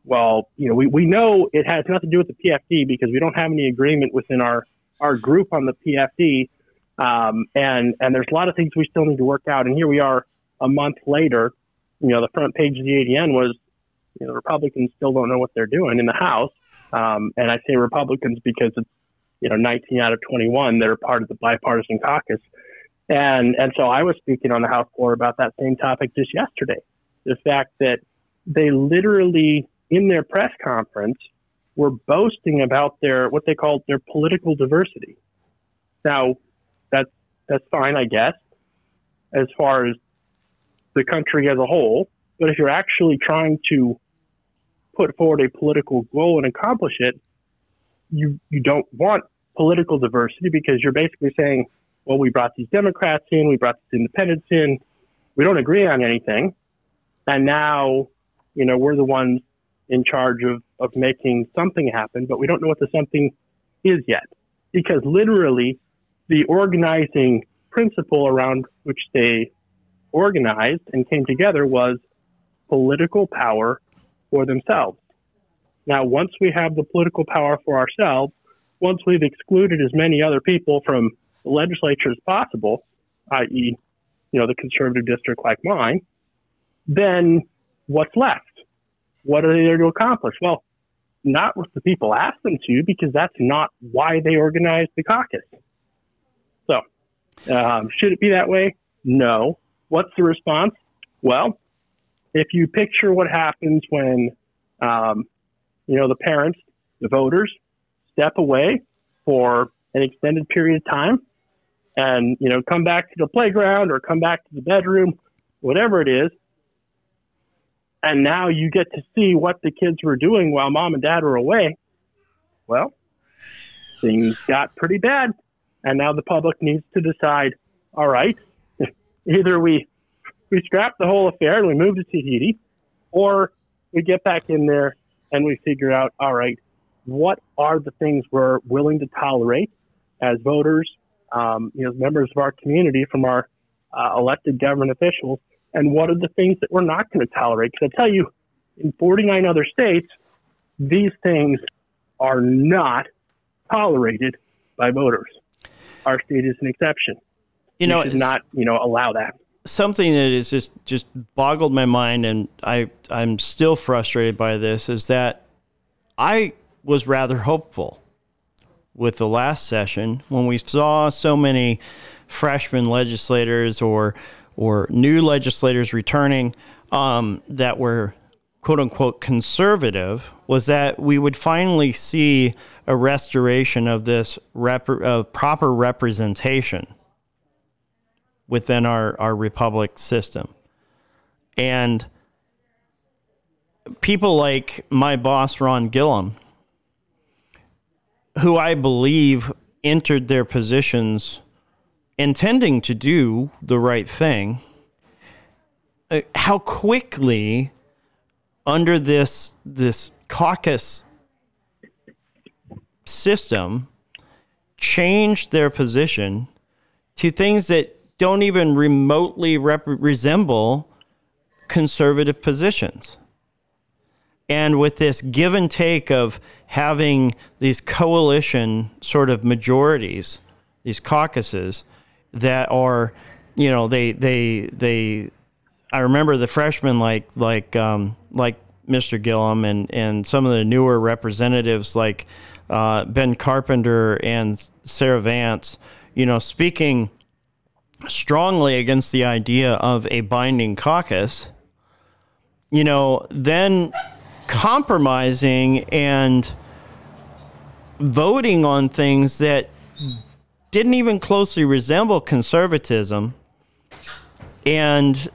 Speaker 6: Well, you know, we, we know it has nothing to do with the PFD because we don't have any agreement within our, our group on the PFD. Um, and, and there's a lot of things we still need to work out. And here we are a month later. You know, the front page of the ADN was, you know, Republicans still don't know what they're doing in the House. Um, and I say Republicans because it's, you know, 19 out of 21 that are part of the bipartisan caucus. And, and so I was speaking on the House floor about that same topic just yesterday. The fact that they literally, in their press conference, were boasting about their, what they called their political diversity. Now, that's, that's fine, I guess, as far as the country as a whole. But if you're actually trying to put forward a political goal and accomplish it, you, you don't want political diversity because you're basically saying, well, we brought these Democrats in, we brought these independents in, we don't agree on anything, and now, you know, we're the ones in charge of, of making something happen, but we don't know what the something is yet. Because literally, the organizing principle around which they organized and came together was political power for themselves. Now, once we have the political power for ourselves, once we've excluded as many other people from legislature as possible, i.e., you know, the conservative district like mine, then what's left? What are they there to accomplish? Well, not what the people asked them to, because that's not why they organized the caucus. So, um, should it be that way? No. What's the response? Well, if you picture what happens when, um, you know, the parents, the voters, step away for an extended period of time and, you know, come back to the playground or come back to the bedroom, whatever it is. And now you get to see what the kids were doing while mom and dad were away. Well, things got pretty bad. And now the public needs to decide, all right, [laughs] either we we scrap the whole affair and we move to Tahiti, or we get back in there and we figure out, all right, what are the things we're willing to tolerate as voters, um, you know, members of our community from our uh, elected government officials, and what are the things that we're not going to tolerate? Because I tell you, in 49 other states, these things are not tolerated by voters. Our state is an exception.
Speaker 5: You know,
Speaker 6: we not, you know, allow that.
Speaker 5: Something that is just just boggled my mind, and I I'm still frustrated by this is that I was rather hopeful with the last session when we saw so many freshman legislators or or new legislators returning um, that were quote unquote conservative was that we would finally see a restoration of this rep- of proper representation within our, our republic system. And people like my boss, Ron Gillham, who I believe entered their positions intending to do the right thing, uh, how quickly under this this caucus system changed their position to things that don't even remotely rep- resemble conservative positions. And with this give and take of having these coalition sort of majorities, these caucuses that are, you know, they they they. I remember the freshmen like like um, like Mr. Gillham and and some of the newer representatives like uh, Ben Carpenter and Sarah Vance, you know, speaking strongly against the idea of a binding caucus. You know, then compromising and voting on things that didn't even closely resemble conservatism and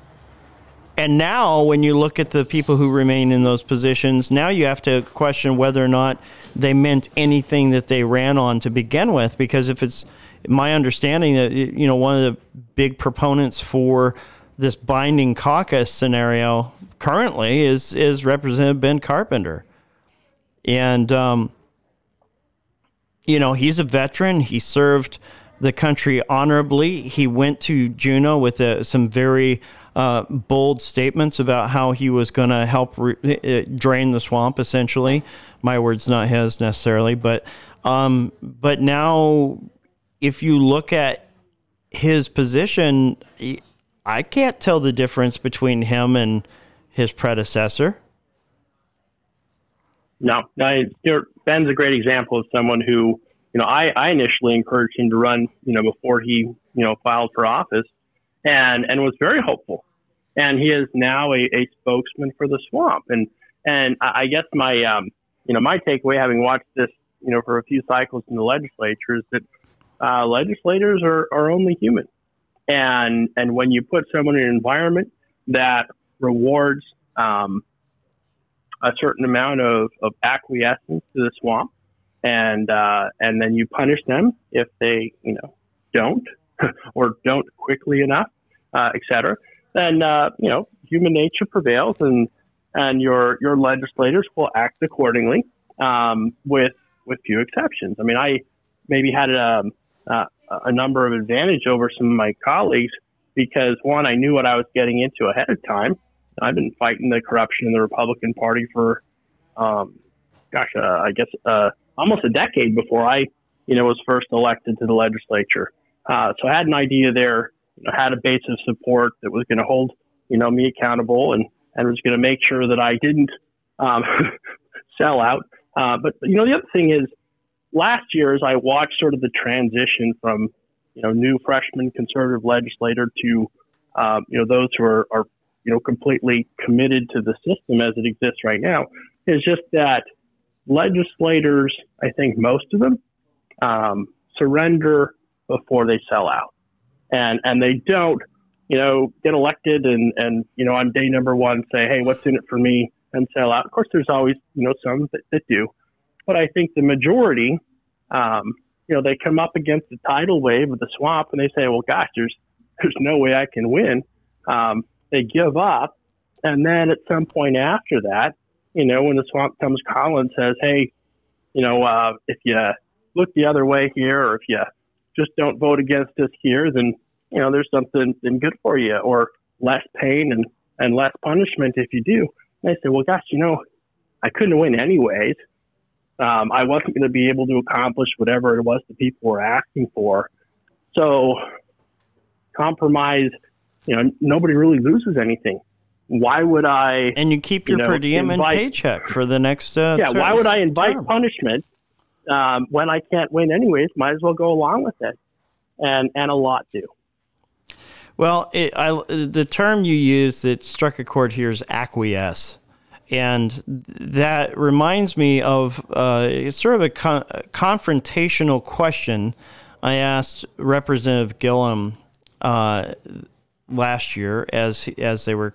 Speaker 5: and now, when you look at the people who remain in those positions, now you have to question whether or not they meant anything that they ran on to begin with. Because if it's my understanding that you know one of the big proponents for this binding caucus scenario currently is is Representative Ben Carpenter, and um, you know he's a veteran. He served the country honorably. He went to Juneau with uh, some very uh, bold statements about how he was going to help re- uh, drain the swamp. Essentially, my words, not his necessarily, but um, but now, if you look at his position, I can't tell the difference between him and his predecessor.
Speaker 6: No, no Ben's a great example of someone who, you know, I, I initially encouraged him to run, you know, before he, you know, filed for office and, and was very hopeful and he is now a, a spokesman for the swamp. And and I guess my um, you know my takeaway, having watched this you know for a few cycles in the legislature, is that uh, legislators are, are only human, and and when you put someone in an environment that rewards um, a certain amount of, of acquiescence to the swamp, and uh, and then you punish them if they you know don't [laughs] or don't quickly enough, uh, et cetera then uh, you know human nature prevails, and and your your legislators will act accordingly, um, with with few exceptions. I mean, I maybe had a, um, uh, a number of advantage over some of my colleagues because one, I knew what I was getting into ahead of time. I've been fighting the corruption in the Republican Party for, um, gosh, uh, I guess uh, almost a decade before I, you know, was first elected to the legislature. Uh, so I had an idea there you know, had a base of support that was going to hold, you know, me accountable and, and was going to make sure that I didn't um, [laughs] sell out. Uh, but, you know, the other thing is last year as I watched sort of the transition from, you know, new freshman conservative legislator to, um, you know, those who are, are, you know, completely committed to the system as it exists right now is just that legislators, I think most of them, um, surrender before they sell out and and they don't, you know, get elected and and you know on day number one say, hey, what's in it for me, and sell out. Of course, there's always you know some that, that do, but I think the majority, um, you know, they come up against the tidal wave of the swamp and they say, well, gosh, there's there's no way I can win. Um, they give up, and then at some point after that, you know, when the swamp comes calling, says, hey, you know, uh, if you look the other way here, or if you just don't vote against us here, then you know there's something good for you, or less pain and and less punishment if you do. And I said, well, gosh, you know, I couldn't win anyways. Um, I wasn't going to be able to accomplish whatever it was the people were asking for. So compromise, you know, nobody really loses anything. Why would I?
Speaker 5: And you keep your you know, per diem invite, and paycheck for the next. Uh,
Speaker 6: yeah. Why would I invite term? punishment um, when I can't win anyways, might as well go along with it, and and a lot do.
Speaker 5: Well, it, I, the term you use that struck a chord here is acquiesce. And that reminds me of uh, sort of a, con- a, confrontational question I asked Representative Gillham uh, last year as as they were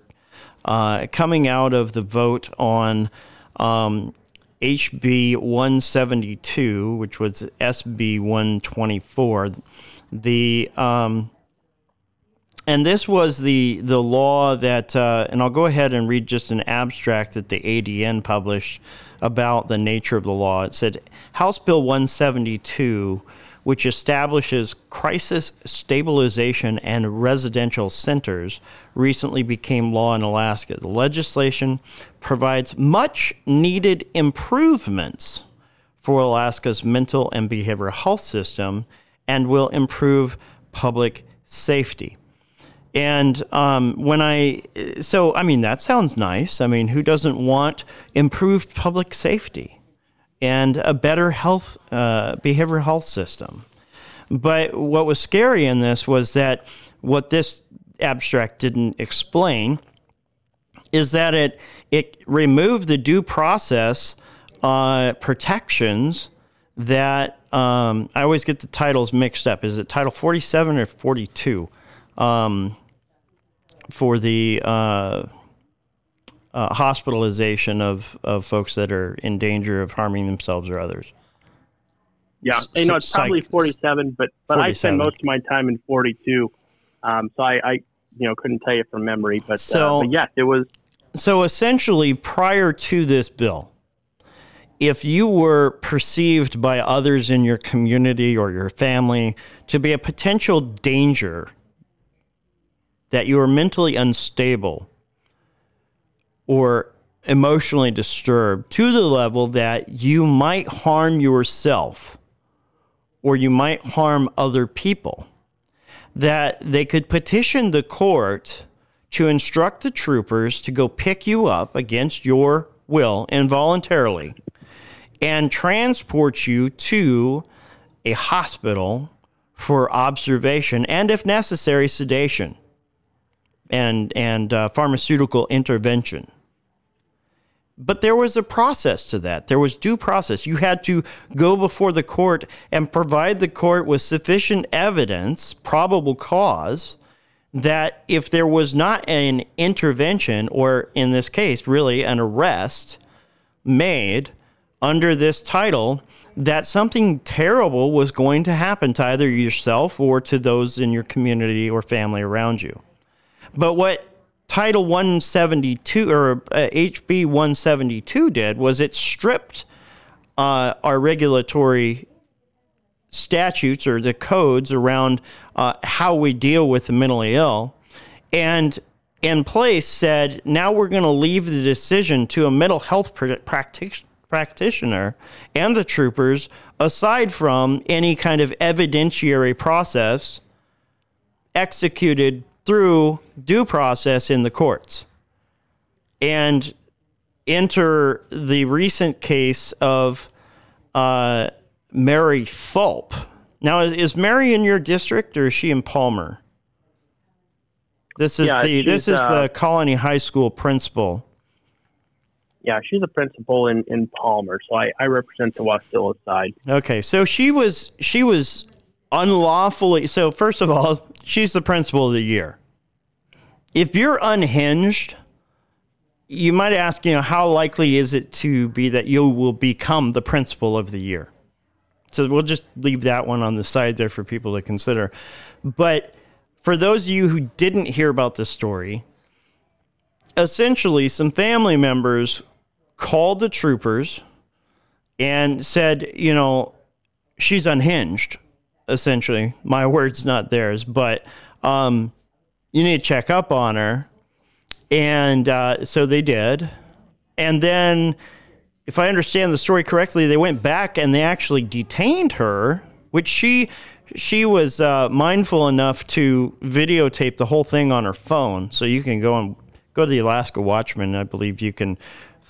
Speaker 5: uh, coming out of the vote on um, HB 172, which was SB 124. The um, and this was the the law that, uh, and I'll go ahead and read just an abstract that the ADN published about the nature of the law. It said House Bill 172 which establishes crisis stabilization and residential centers, recently became law in Alaska. The legislation provides much needed improvements for Alaska's mental and behavioral health system and will improve public safety. And um, when I, so I mean, that sounds nice. I mean, who doesn't want improved public safety? And a better health uh, behavioral health system. But what was scary in this was that what this abstract didn't explain is that it it removed the due process uh, protections that um, I always get the titles mixed up. Is it Title 47 or 42? Um, for the uh, uh, hospitalization of, of folks that are in danger of harming themselves or others.
Speaker 6: Yeah, you know, it's probably
Speaker 5: Psych-
Speaker 6: 47, but but I spend most of my time in 42, um, so I, I you know couldn't tell you from memory, but,
Speaker 5: So-
Speaker 6: uh, but yes, it was
Speaker 5: So essentially, prior to this bill, if you were perceived by others in your community or your family to be a potential danger, that you were mentally unstable or emotionally disturbed to the level that you might harm yourself or you might harm other people, that they could petition the court to instruct the troopers to go pick you up against your will involuntarily and transport you to a hospital for observation and, if necessary, sedation and and uh, pharmaceutical intervention. But there was a process to that. There was due process. You had to go before the court and provide the court with sufficient evidence, probable cause, that if there was not an intervention, or in this case, really an arrest made under this title, that something terrible was going to happen to either yourself or to those in your community or family around you. But what Title 172 or uh, HB 172 did was it stripped uh, our regulatory statutes or the codes around uh, how we deal with the mentally ill. And in place said now we're going to leave the decision to a mental health practitioner and the troopers aside from any kind of evidentiary process executed through due process in the courts. And enter the recent case of uh, Mary Fulp. Now, is Mary in your district or is she in Palmer? This is
Speaker 6: Yeah,
Speaker 5: the this is
Speaker 6: uh,
Speaker 5: the Colony High School principal.
Speaker 6: yeah, she's a principal in, in Palmer, so I, I represent the Wasilla side.
Speaker 5: Okay, so she was she was unlawfully. So first of all, she's the principal of the year. If you're unhinged, you might ask, you know, how likely is it to be that you will become the principal of the year? So we'll just leave that one on the side there for people to consider. But for those of you who didn't hear about this story, essentially some family members called the troopers and said, you know, she's unhinged, essentially. My words, not theirs, but um, you need to check up on her. And uh, so they did. And then, if I understand the story correctly, they went back and they actually detained her, which she she was uh, mindful enough to videotape the whole thing on her phone. So you can go and go to the Alaska Watchman. I believe you can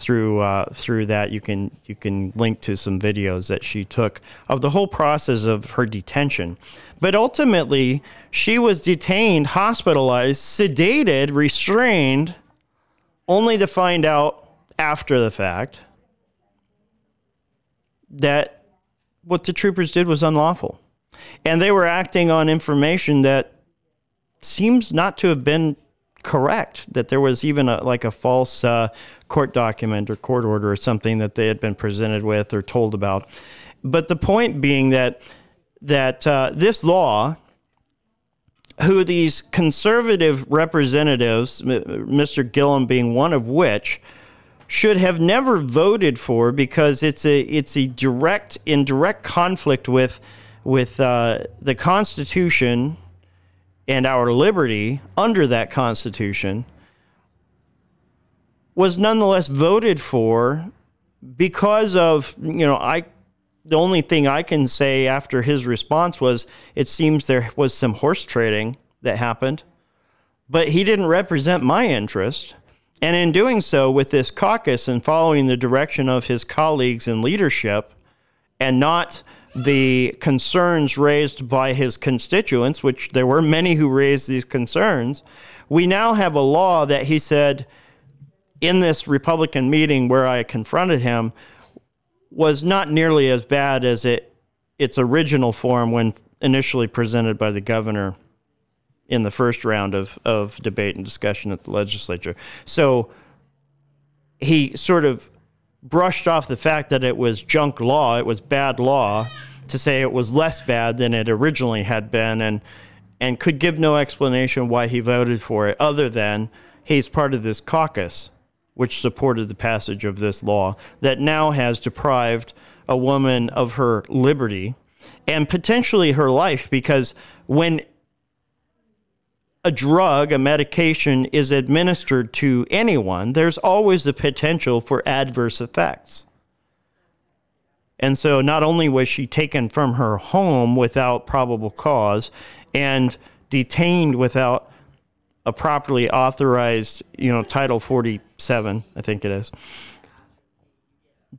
Speaker 5: through uh, through that you can you can link to some videos that she took of the whole process of her detention. But ultimately, she was detained, hospitalized, sedated, restrained, only to find out after the fact that what the troopers did was unlawful. And they were acting on information that seems not to have been correct, that there was even a, like a false uh, court document or court order or something that they had been presented with or told about. But the point being that that uh, this law, who these conservative representatives, Mr. Gillham being one of which, should have never voted for because it's a it's a direct in direct conflict with with uh, the Constitution and our liberty under that Constitution was nonetheless voted for because of you know I the only thing I can say after his response was it seems there was some horse trading that happened but he didn't represent my interest. And in doing so with this caucus and following the direction of his colleagues in leadership and not the concerns raised by his constituents, which there were many who raised these concerns, we now have a law that he said in this Republican meeting where I confronted him was not nearly as bad as it its original form when initially presented by the governor in the first round of, of debate and discussion at the legislature. So he sort of brushed off the fact that it was junk law, it was bad law, to say it was less bad than it originally had been, and and could give no explanation why he voted for it other than he's part of this caucus which supported the passage of this law that now has deprived a woman of her liberty and potentially her life because when a drug, a medication is administered to anyone, there's always the potential for adverse effects. And so not only was she taken from her home without probable cause and detained without a properly authorized, you know, Title 47, I think it is.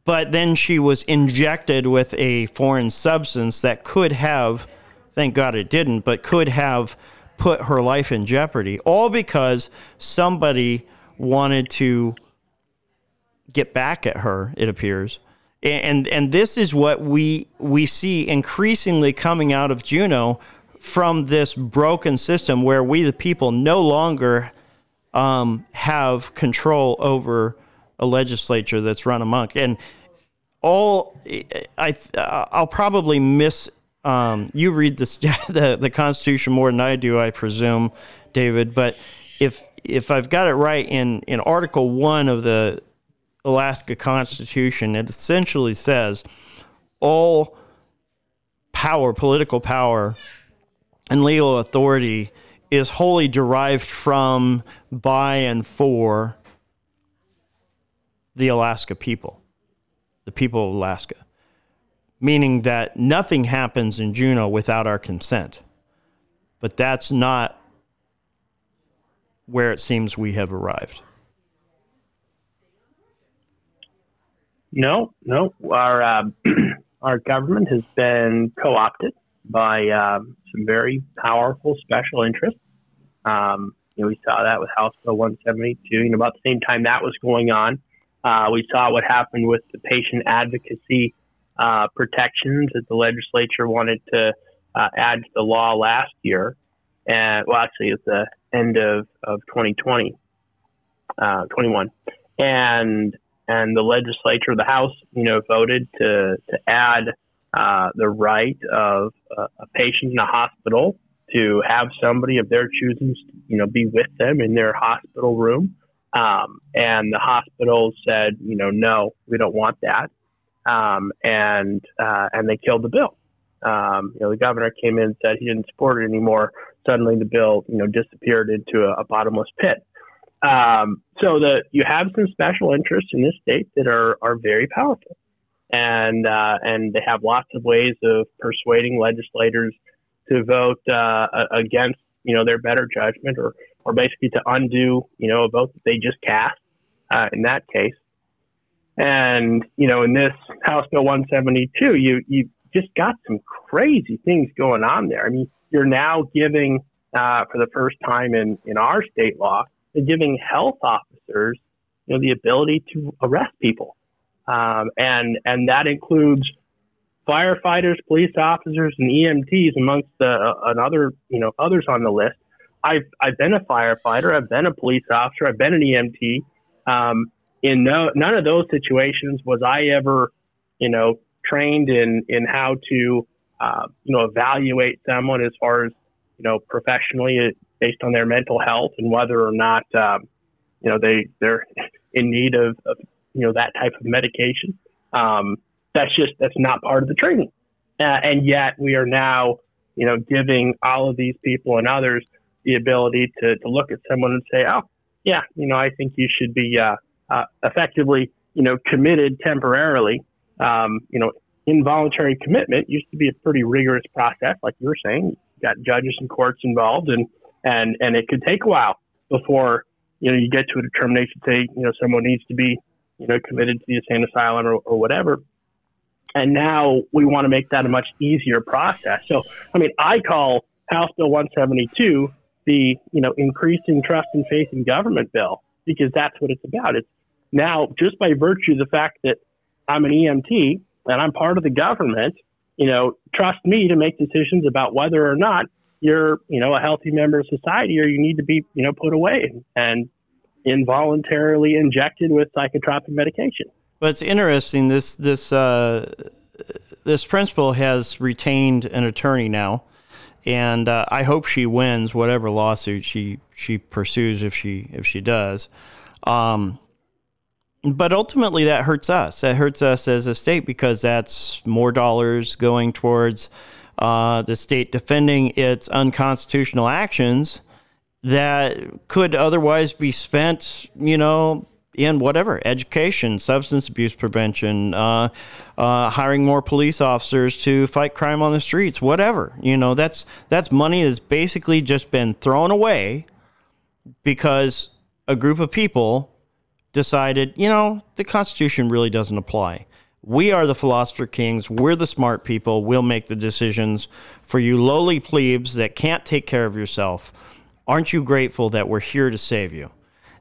Speaker 5: But then she was injected with a foreign substance that could have, thank God it didn't, but could have put her life in jeopardy, all because somebody wanted to get back at her, it appears. And and this is what we we see increasingly coming out of Juneau from this broken system where we the people no longer um, have control over a legislature that's run amok. And all I I'll probably miss um, you read this, [laughs] the the Constitution more than I do, I presume, David. But if if I've got it right in in Article One of the Alaska Constitution, it essentially says all power, political power, and legal authority is wholly derived from, by, and for the Alaska people, the people of Alaska meaning that nothing happens in Juneau without our consent. But that's not where it seems we have arrived.
Speaker 6: No, no. Our uh, [clears throat] our government has been co-opted by uh, some very powerful special interests. Um, you know, we saw that with House Bill 172. You know, about the same time that was going on, uh, we saw what happened with the patient advocacy uh, protections that the legislature wanted to uh, add to the law last year, and well, actually, at the end of, of 2020, uh, 21, and and the legislature, the House, you know, voted to to add uh, the right of a patient in a hospital to have somebody of their choosing, you know, be with them in their hospital room. Um, and the hospital said, you know, no, we don't want that um, and uh, and they killed the bill. Um, you know, the governor came in and said he didn't support it anymore. Suddenly, the bill you know disappeared into a, a bottomless pit. Um, so that you have some special interests in this state that are are very powerful, and uh, and they have lots of ways of persuading legislators to vote uh, against you know their better judgment or or basically to undo you know a vote that they just cast uh, in that case. And, you know, in this House Bill 172, you, you just got some crazy things going on there. I mean, you're now giving, uh, for the first time in, in our state law, giving health officers, you know, the ability to arrest people. Um, and, and that includes firefighters, police officers, and EMTs amongst the, uh, another, you know, others on the list. I've, I've been a firefighter. I've been a police officer. I've been an EMT. Um, in no, none of those situations was I ever, you know, trained in in how to, uh, you know, evaluate someone as far as you know professionally uh, based on their mental health and whether or not, um, you know, they they're [laughs] in need of, of you know that type of medication. Um, that's just that's not part of the training, uh, and yet we are now, you know, giving all of these people and others the ability to to look at someone and say, oh, yeah, you know, I think you should be. Uh, uh, effectively, you know, committed temporarily. Um, you know, involuntary commitment used to be a pretty rigorous process, like you were saying. You got judges and courts involved, and and and it could take a while before you know you get to a determination. Say, you know, someone needs to be you know committed to the insane asylum or, or whatever. And now we want to make that a much easier process. So, I mean, I call House Bill 172 the you know increasing trust and faith in government bill because that's what it's about. It's now just by virtue of the fact that I'm an EMT and I'm part of the government, you know, trust me to make decisions about whether or not you're, you know, a healthy member of society or you need to be, you know, put away and involuntarily injected with psychotropic medication.
Speaker 5: But it's interesting. This this uh, this principal has retained an attorney now, and uh, I hope she wins whatever lawsuit she she pursues if she if she does. Um, but ultimately, that hurts us. That hurts us as a state because that's more dollars going towards uh, the state defending its unconstitutional actions that could otherwise be spent, you know, in whatever education, substance abuse prevention, uh, uh, hiring more police officers to fight crime on the streets, whatever. You know, that's that's money that's basically just been thrown away because a group of people decided, you know, the Constitution really doesn't apply. We are the philosopher kings. We're the smart people. We'll make the decisions for you lowly plebes that can't take care of yourself. Aren't you grateful that we're here to save you?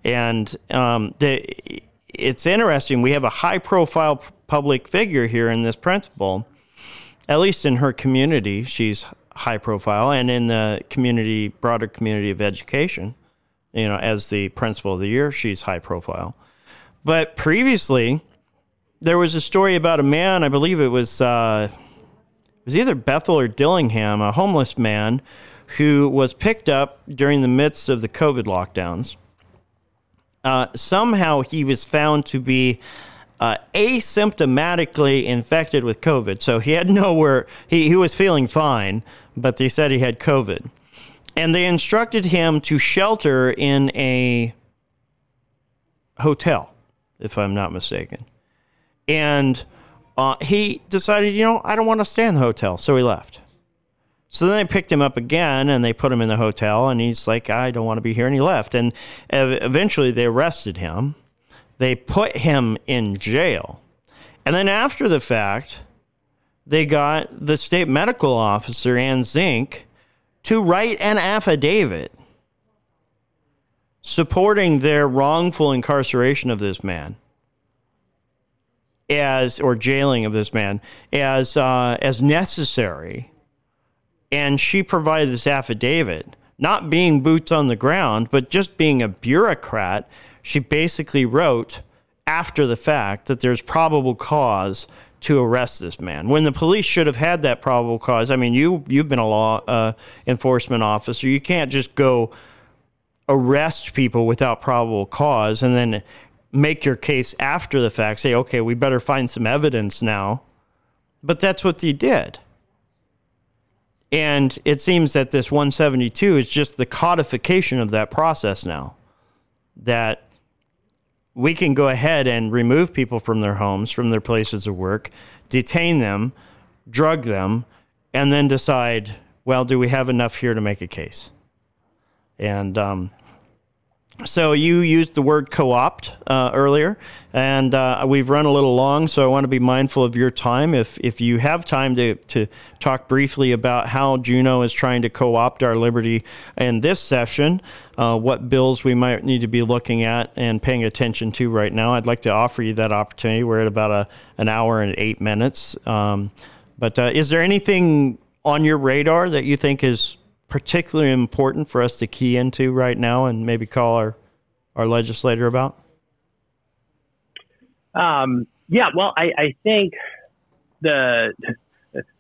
Speaker 5: And um, the, it's interesting. We have a high profile public figure here in this principal, at least in her community. She's high profile, and in the community, broader community of education, you know, as the principal of the year, she's high profile. But previously, there was a story about a man. I believe it was uh, it was either Bethel or Dillingham, a homeless man who was picked up during the midst of the COVID lockdowns. Uh, somehow he was found to be uh, asymptomatically infected with COVID. So he had [laughs] nowhere, he, he was feeling fine, but they said he had COVID. And they instructed him to shelter in a hotel, if I'm not mistaken. And uh, he decided, you know, I don't want to stay in the hotel. So he left. So then they picked him up again and they put him in the hotel. And he's like, I don't want to be here. And he left. And eventually they arrested him. They put him in jail. And then after the fact, they got the state medical officer, Anne Zink, to write an affidavit supporting their wrongful incarceration of this man as or jailing of this man as uh, as necessary. And she provided this affidavit, not being boots on the ground, but just being a bureaucrat. She basically wrote after the fact that there's probable cause to arrest this man when the police should have had that probable cause. I mean, you you've been a law uh, enforcement officer. You can't just go arrest people without probable cause and then make your case after the fact, say, okay, we better find some evidence now. But that's what they did. And it seems that this 172 is just the codification of that process now. That we can go ahead and remove people from their homes, from their places of work, detain them, drug them, and then decide, well, do we have enough here to make a case? And um, so you used the word co-opt uh, earlier, and uh, we've run a little long, so I want to be mindful of your time. If if you have time to to talk briefly about how Juneau is trying to co-opt our liberty in this session, uh, what bills we might need to be looking at and paying attention to right now, I'd like to offer you that opportunity. We're at about a an hour and eight minutes. Um, but uh, is there anything on your radar that you think is particularly important for us to key into right now and maybe call our, our legislator about?
Speaker 6: Um, yeah, well, I, I think the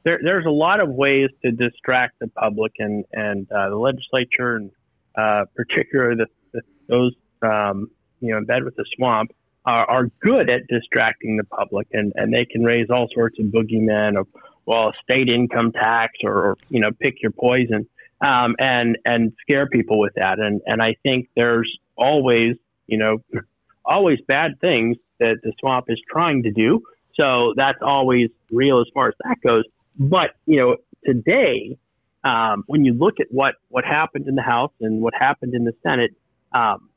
Speaker 6: there, there's a lot of ways to distract the public and and uh, the legislature and uh, particularly the, the, those um, you know in bed with the swamp are, are good at distracting the public and, and they can raise all sorts of boogeymen of well state income tax or, or you know pick your poison um, and and scare people with that. And and I think there's always you know [laughs] always bad things that the swamp is trying to do. So that's always real as far as that goes. But you know today, um, when you look at what what happened in the House and what happened in the Senate. Um,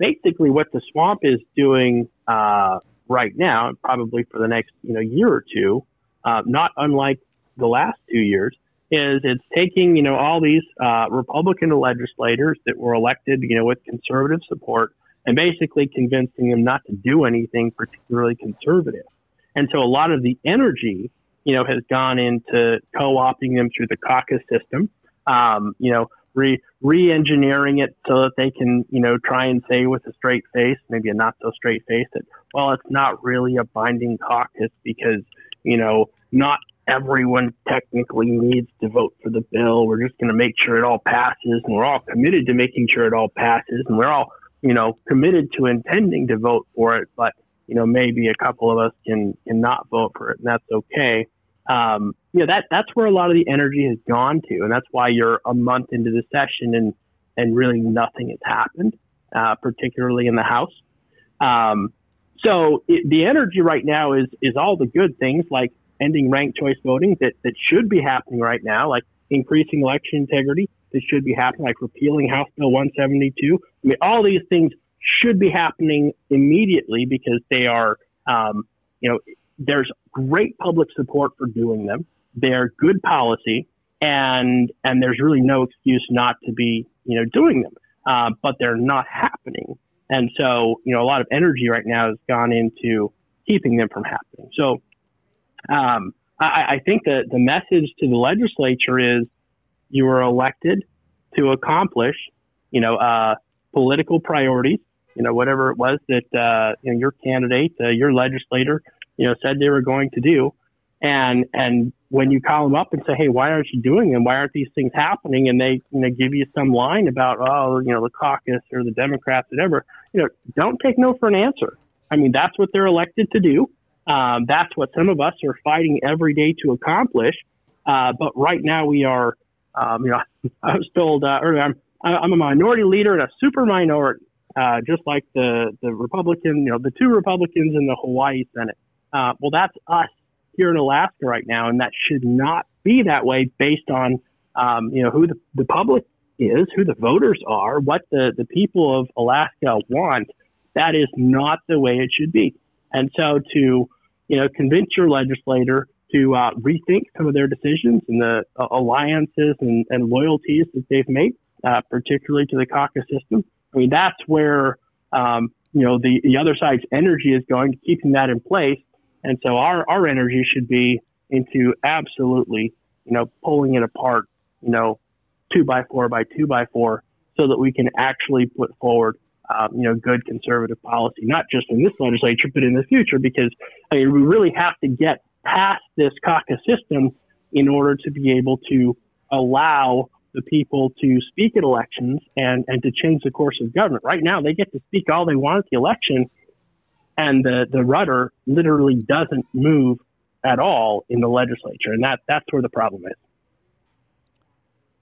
Speaker 6: basically, what the swamp is doing uh, right now, probably for the next you know year or two, uh, not unlike the last two years, is it's taking, you know, all these uh, Republican legislators that were elected, you know, with conservative support and basically convincing them not to do anything particularly conservative. And so a lot of the energy, you know, has gone into co-opting them through the caucus system. um, you know, re re-engineering it so that they can, you know, try and say with a straight face, maybe a not so straight face, that well, it's not really a binding caucus because, you know, not everyone technically needs to vote for the bill. We're just going to make sure it all passes, and we're all committed to making sure it all passes, and we're all, you know, committed to intending to vote for it. But you know, maybe a couple of us can can not vote for it, and that's okay. Um, you know, that that's where a lot of the energy has gone to, and that's why you're a month into the session and and really nothing has happened, uh, particularly in the House. Um, so it, the energy right now is is all the good things like ending ranked choice voting that, that should be happening right now, like increasing election integrity that should be happening, like repealing House Bill 172. I mean, all these things should be happening immediately because they are, um, you know, there's great public support for doing them. They're good policy, and and there's really no excuse not to be, you know, doing them. Uh, but they're not happening, and so you know, a lot of energy right now has gone into keeping them from happening. So um, I, I think that the message to the legislature is you were elected to accomplish, you know, uh, political priorities, you know, whatever it was that uh, you know, your candidate, uh, your legislator, you know, said they were going to do. And and when you call them up and say, hey, why aren't you doing them? Why aren't these things happening? And they you know give you some line about oh you know the caucus or the Democrats whatever. You know, don't take no for an answer. I mean that's what they're elected to do. Um, that's what some of us are fighting every day to accomplish. Uh, but right now we are, um, you know, I was told uh, earlier I'm, I'm a minority leader and a super minority, uh, just like the the Republican, you know, the two Republicans in the Hawaii Senate. Uh, well, that's us here in Alaska right now, and that should not be that way based on, um, you know, who the, the public is, who the voters are, what the, the people of Alaska want. That is not the way it should be. And so to, you know, convince your legislator to uh, rethink some of their decisions and the uh, alliances and, and, loyalties that they've made, uh, particularly to the caucus system. I mean, that's where, um, you know, the, the other side's energy is going to keeping that in place. And so our, our energy should be into absolutely, you know, pulling it apart, you know, two by four by two by four so that we can actually put forward um, you know, good conservative policy, not just in this legislature, but in the future, because I mean, we really have to get past this caucus system in order to be able to allow the people to speak at elections and, and to change the course of government. Right now, they get to speak all they want at the election, and the, the rudder literally doesn't move at all in the legislature, and that, that's where the problem is.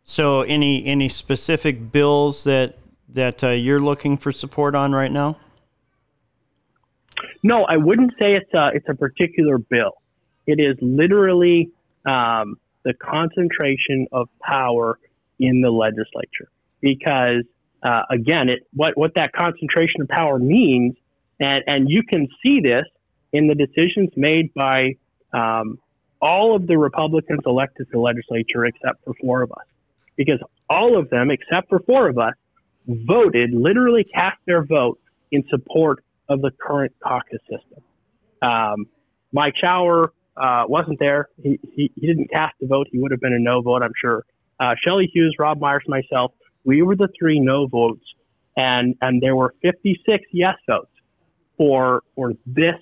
Speaker 5: So, any any specific bills that that uh, you're looking for support on right now?
Speaker 6: No, I wouldn't say it's a, it's a particular bill. It is literally um, the concentration of power in the legislature. Because uh, again, it what what that concentration of power means, and and you can see this in the decisions made by um, all of the Republicans elected to the legislature except for four of us, because all of them except for four of us voted, literally cast their vote in support of the current caucus system. Um, Mike Shower uh, wasn't there. He, he, he, didn't cast a vote. He would have been a no vote, I'm sure. Uh, Shelley Hughes, Rob Myers, myself, we were the three no votes, and, and there were 56 yes votes for, for this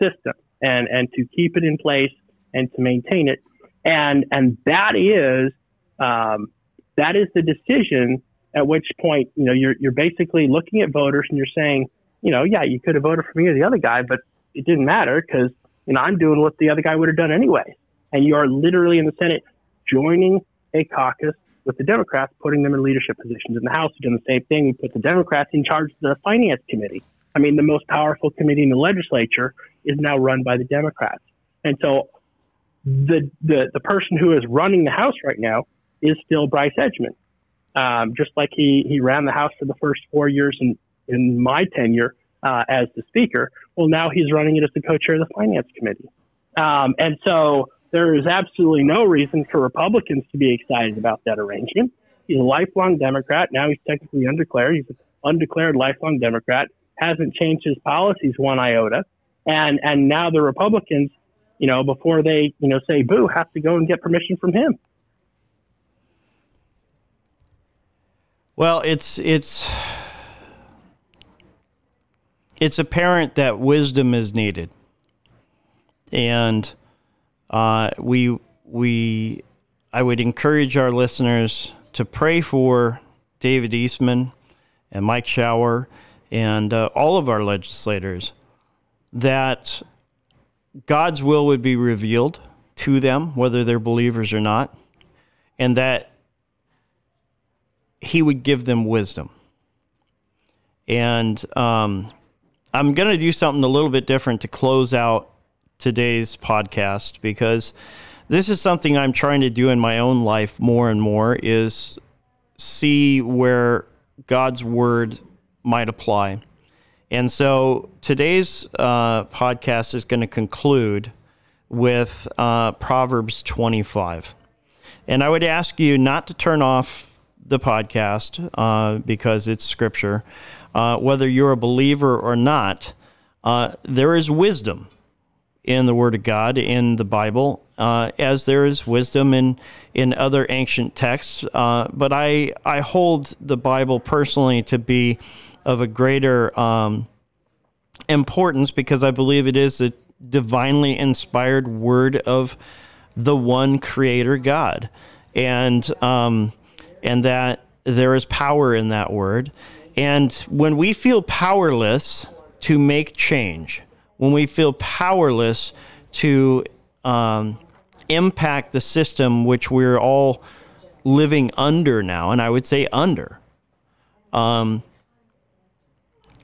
Speaker 6: system and, and to keep it in place and to maintain it. And, and that is, um, that is the decision at which point, you know, you're, you're basically looking at voters and you're saying, you know, yeah, you could have voted for me or the other guy, but it didn't matter because, you know, I'm doing what the other guy would have done anyway. And you are literally in the Senate joining a caucus with the Democrats, putting them in leadership positions. In the House, we've the same thing. We put the Democrats in charge of the Finance Committee. I mean, the most powerful committee in the legislature is now run by the Democrats. And so the, the, the person who is running the House right now is still Bryce Edgmon um, just like he, he ran the House for the first four years in, in my tenure uh, as the Speaker. Well, now he's running it as the co chair of the Finance Committee. Um, and so there is absolutely no reason for Republicans to be excited about that arrangement. He's a lifelong Democrat. Now he's technically undeclared. He's an undeclared lifelong Democrat. Hasn't changed his policies one iota. And and now the Republicans, you know, before they you know say boo, have to go and get permission from him.
Speaker 5: Well, it's it's it's apparent that wisdom is needed, and uh, we we I would encourage our listeners to pray for David Eastman and Mike Shower and uh, all of our legislators that God's will would be revealed to them, whether they're believers or not, and that He would give them wisdom. And um, I'm going to do something a little bit different to close out today's podcast because this is something I'm trying to do in my own life more and more is see where God's word might apply. And so today's uh, podcast is going to conclude with uh, Proverbs 25. And I would ask you not to turn off the podcast uh, because it's scripture. Uh, whether you're a believer or not, uh, there is wisdom in the Word of God, in the Bible, uh, as there is wisdom in, in other ancient texts. but I, I hold the Bible personally to be of a greater um, importance because I believe it is a divinely inspired word of the one creator God. And, um, and that there is power in that word. And when we feel powerless to make change, when we feel powerless to um, impact the system which we're all living under now, and I would say under, um,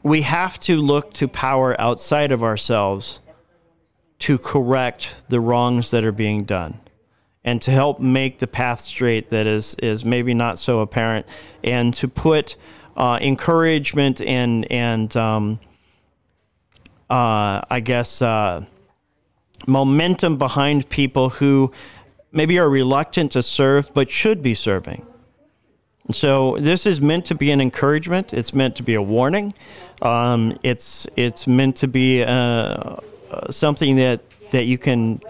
Speaker 5: we have to look to power outside of ourselves to correct the wrongs that are being done and to help make the path straight that is is maybe not so apparent and to put uh, encouragement and and um, uh, I guess uh, momentum behind people who maybe are reluctant to serve but should be serving. So this is meant to be an encouragement. It's meant to be a warning. Um, it's it's meant to be uh, uh, something that that you can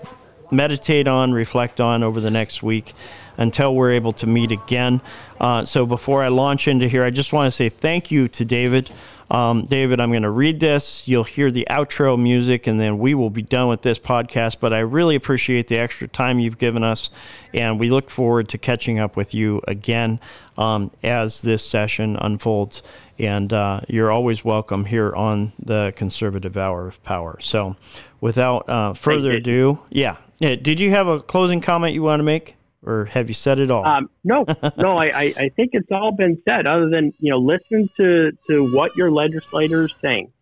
Speaker 5: meditate on, reflect on over the next week until we're able to meet again. Uh, so before I launch into here, I just want to say thank you to David. Um, David, I'm going to read this. You'll hear the outro music, and then we will be done with this podcast. But I really appreciate the extra time you've given us, and we look forward to catching up with you again um, as this session unfolds. And uh, you're always welcome here on the Conservative Hour of Power. So, without uh, further ado, yeah. Yeah. Did you have a closing comment you want to make? or have you said it all? Um,
Speaker 6: no, [laughs] no. I, I think it's all been said. Other than you know, listen to to what your legislators saying.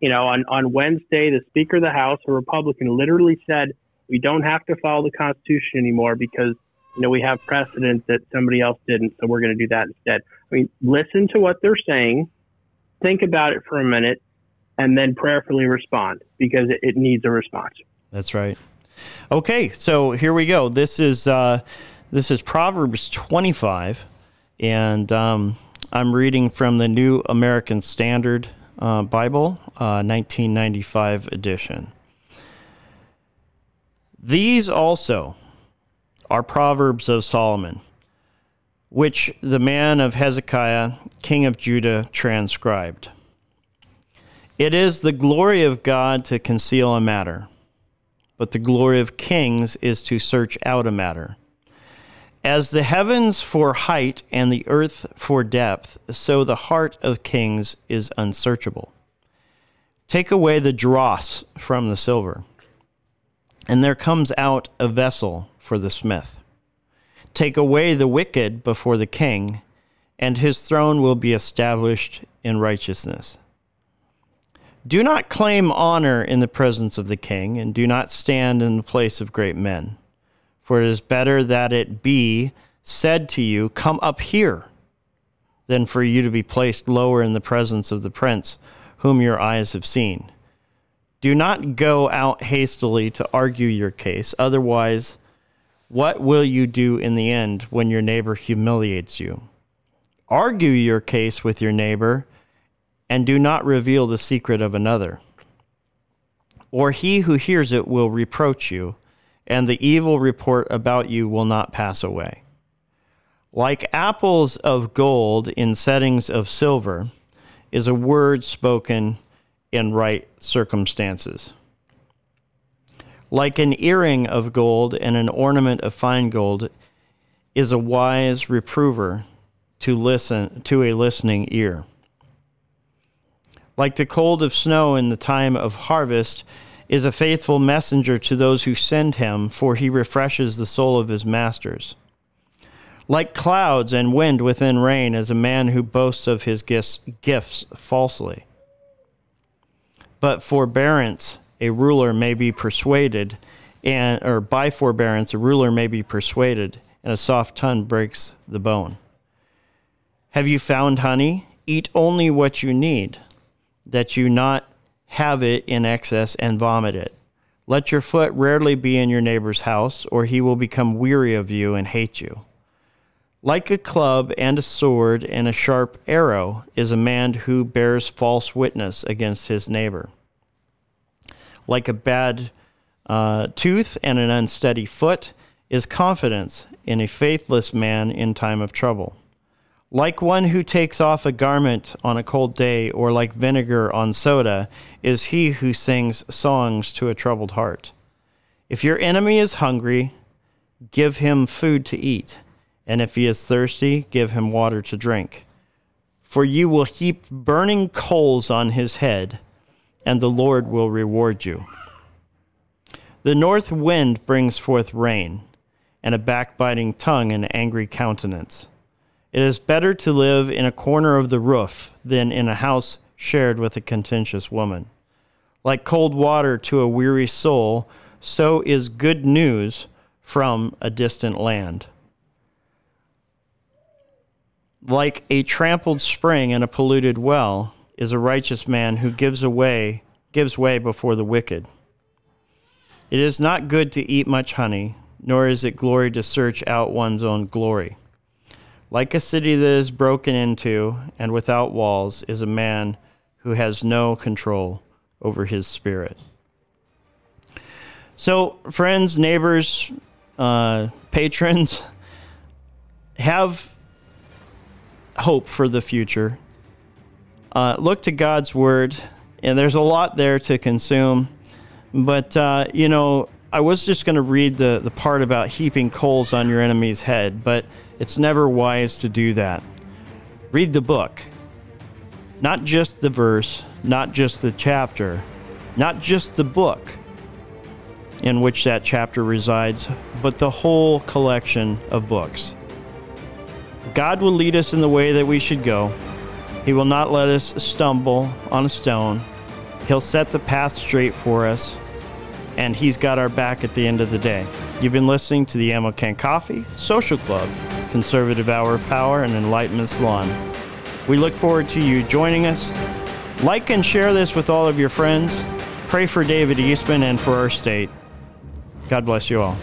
Speaker 6: You know, on on Wednesday, the Speaker of the House, a Republican, literally said we don't have to follow the Constitution anymore because you know we have precedent that somebody else didn't, so we're going to do that instead. I mean, listen to what they're saying, think about it for a minute, and then prayerfully respond because it, it needs a response.
Speaker 5: That's right. Okay, so here we go. This is uh, this is Proverbs 25, and um, I'm reading from the New American Standard uh, Bible, uh, 1995 edition. These also are Proverbs of Solomon, which the man of Hezekiah, king of Judah, transcribed. It is the glory of God to conceal a matter, but the glory of kings is to search out a matter. As the heavens for height and the earth for depth, so the heart of kings is unsearchable. Take away the dross from the silver, and there comes out a vessel for the smith. Take away the wicked before the king, and his throne will be established in righteousness. Do not claim honor in the presence of the king, and do not stand in the place of great men. For it is better that it be said to you, Come up here, than for you to be placed lower in the presence of the prince whom your eyes have seen. Do not go out hastily to argue your case, otherwise, what will you do in the end when your neighbor humiliates you? Argue your case with your neighbor, and do not reveal the secret of another. Or he who hears it will reproach you and the evil report about you will not pass away. Like apples of gold in settings of silver is a word spoken in right circumstances. Like an earring of gold and an ornament of fine gold is a wise reprover to listen to a listening ear. Like the cold of snow in the time of harvest is a faithful messenger to those who send him, for he refreshes the soul of his masters. Like clouds and wind within rain is a man who boasts of his gifts, gifts falsely. But forbearance a ruler may be persuaded, and or by forbearance a ruler may be persuaded, and a soft tongue breaks the bone. Have you found honey? Eat only what you need, that you not have it in excess and vomit it. Let your foot rarely be in your neighbor's house, or he will become weary of you and hate you. Like a club and a sword and a sharp arrow is a man who bears false witness against his neighbor. Like a bad uh, tooth and an unsteady foot is confidence in a faithless man in time of trouble. Like one who takes off a garment on a cold day, or like vinegar on soda, is he who sings songs to a troubled heart. If your enemy is hungry, give him food to eat, and if he is thirsty, give him water to drink. For you will heap burning coals on his head, and the Lord will reward you. The north wind brings forth rain, and a backbiting tongue and angry countenance. It is better to live in a corner of the roof than in a house shared with a contentious woman. Like cold water to a weary soul, so is good news from a distant land. Like a trampled spring and a polluted well is a righteous man who gives away gives way before the wicked. It is not good to eat much honey, nor is it glory to search out one's own glory. Like a city that is broken into and without walls is a man who has no control over his spirit. So, friends, neighbors, uh, patrons, [laughs] have hope for the future. Uh, look to God's word, and there's a lot there to consume. But, uh, you know, I was just going to read the, the part about heaping coals on your enemy's head, but it's never wise to do that. Read the book. Not just the verse, not just the chapter, not just the book in which that chapter resides, but the whole collection of books. God will lead us in the way that we should go. He will not let us stumble on a stone. He'll set the path straight for us, and He's got our back at the end of the day. You've been listening to the Ammo Can Coffee Social Club. Conservative Hour of Power and Enlightenment Salon. We look forward to you joining us. Like and share this with all of your friends. Pray for David Eastman and for our state. God bless you all.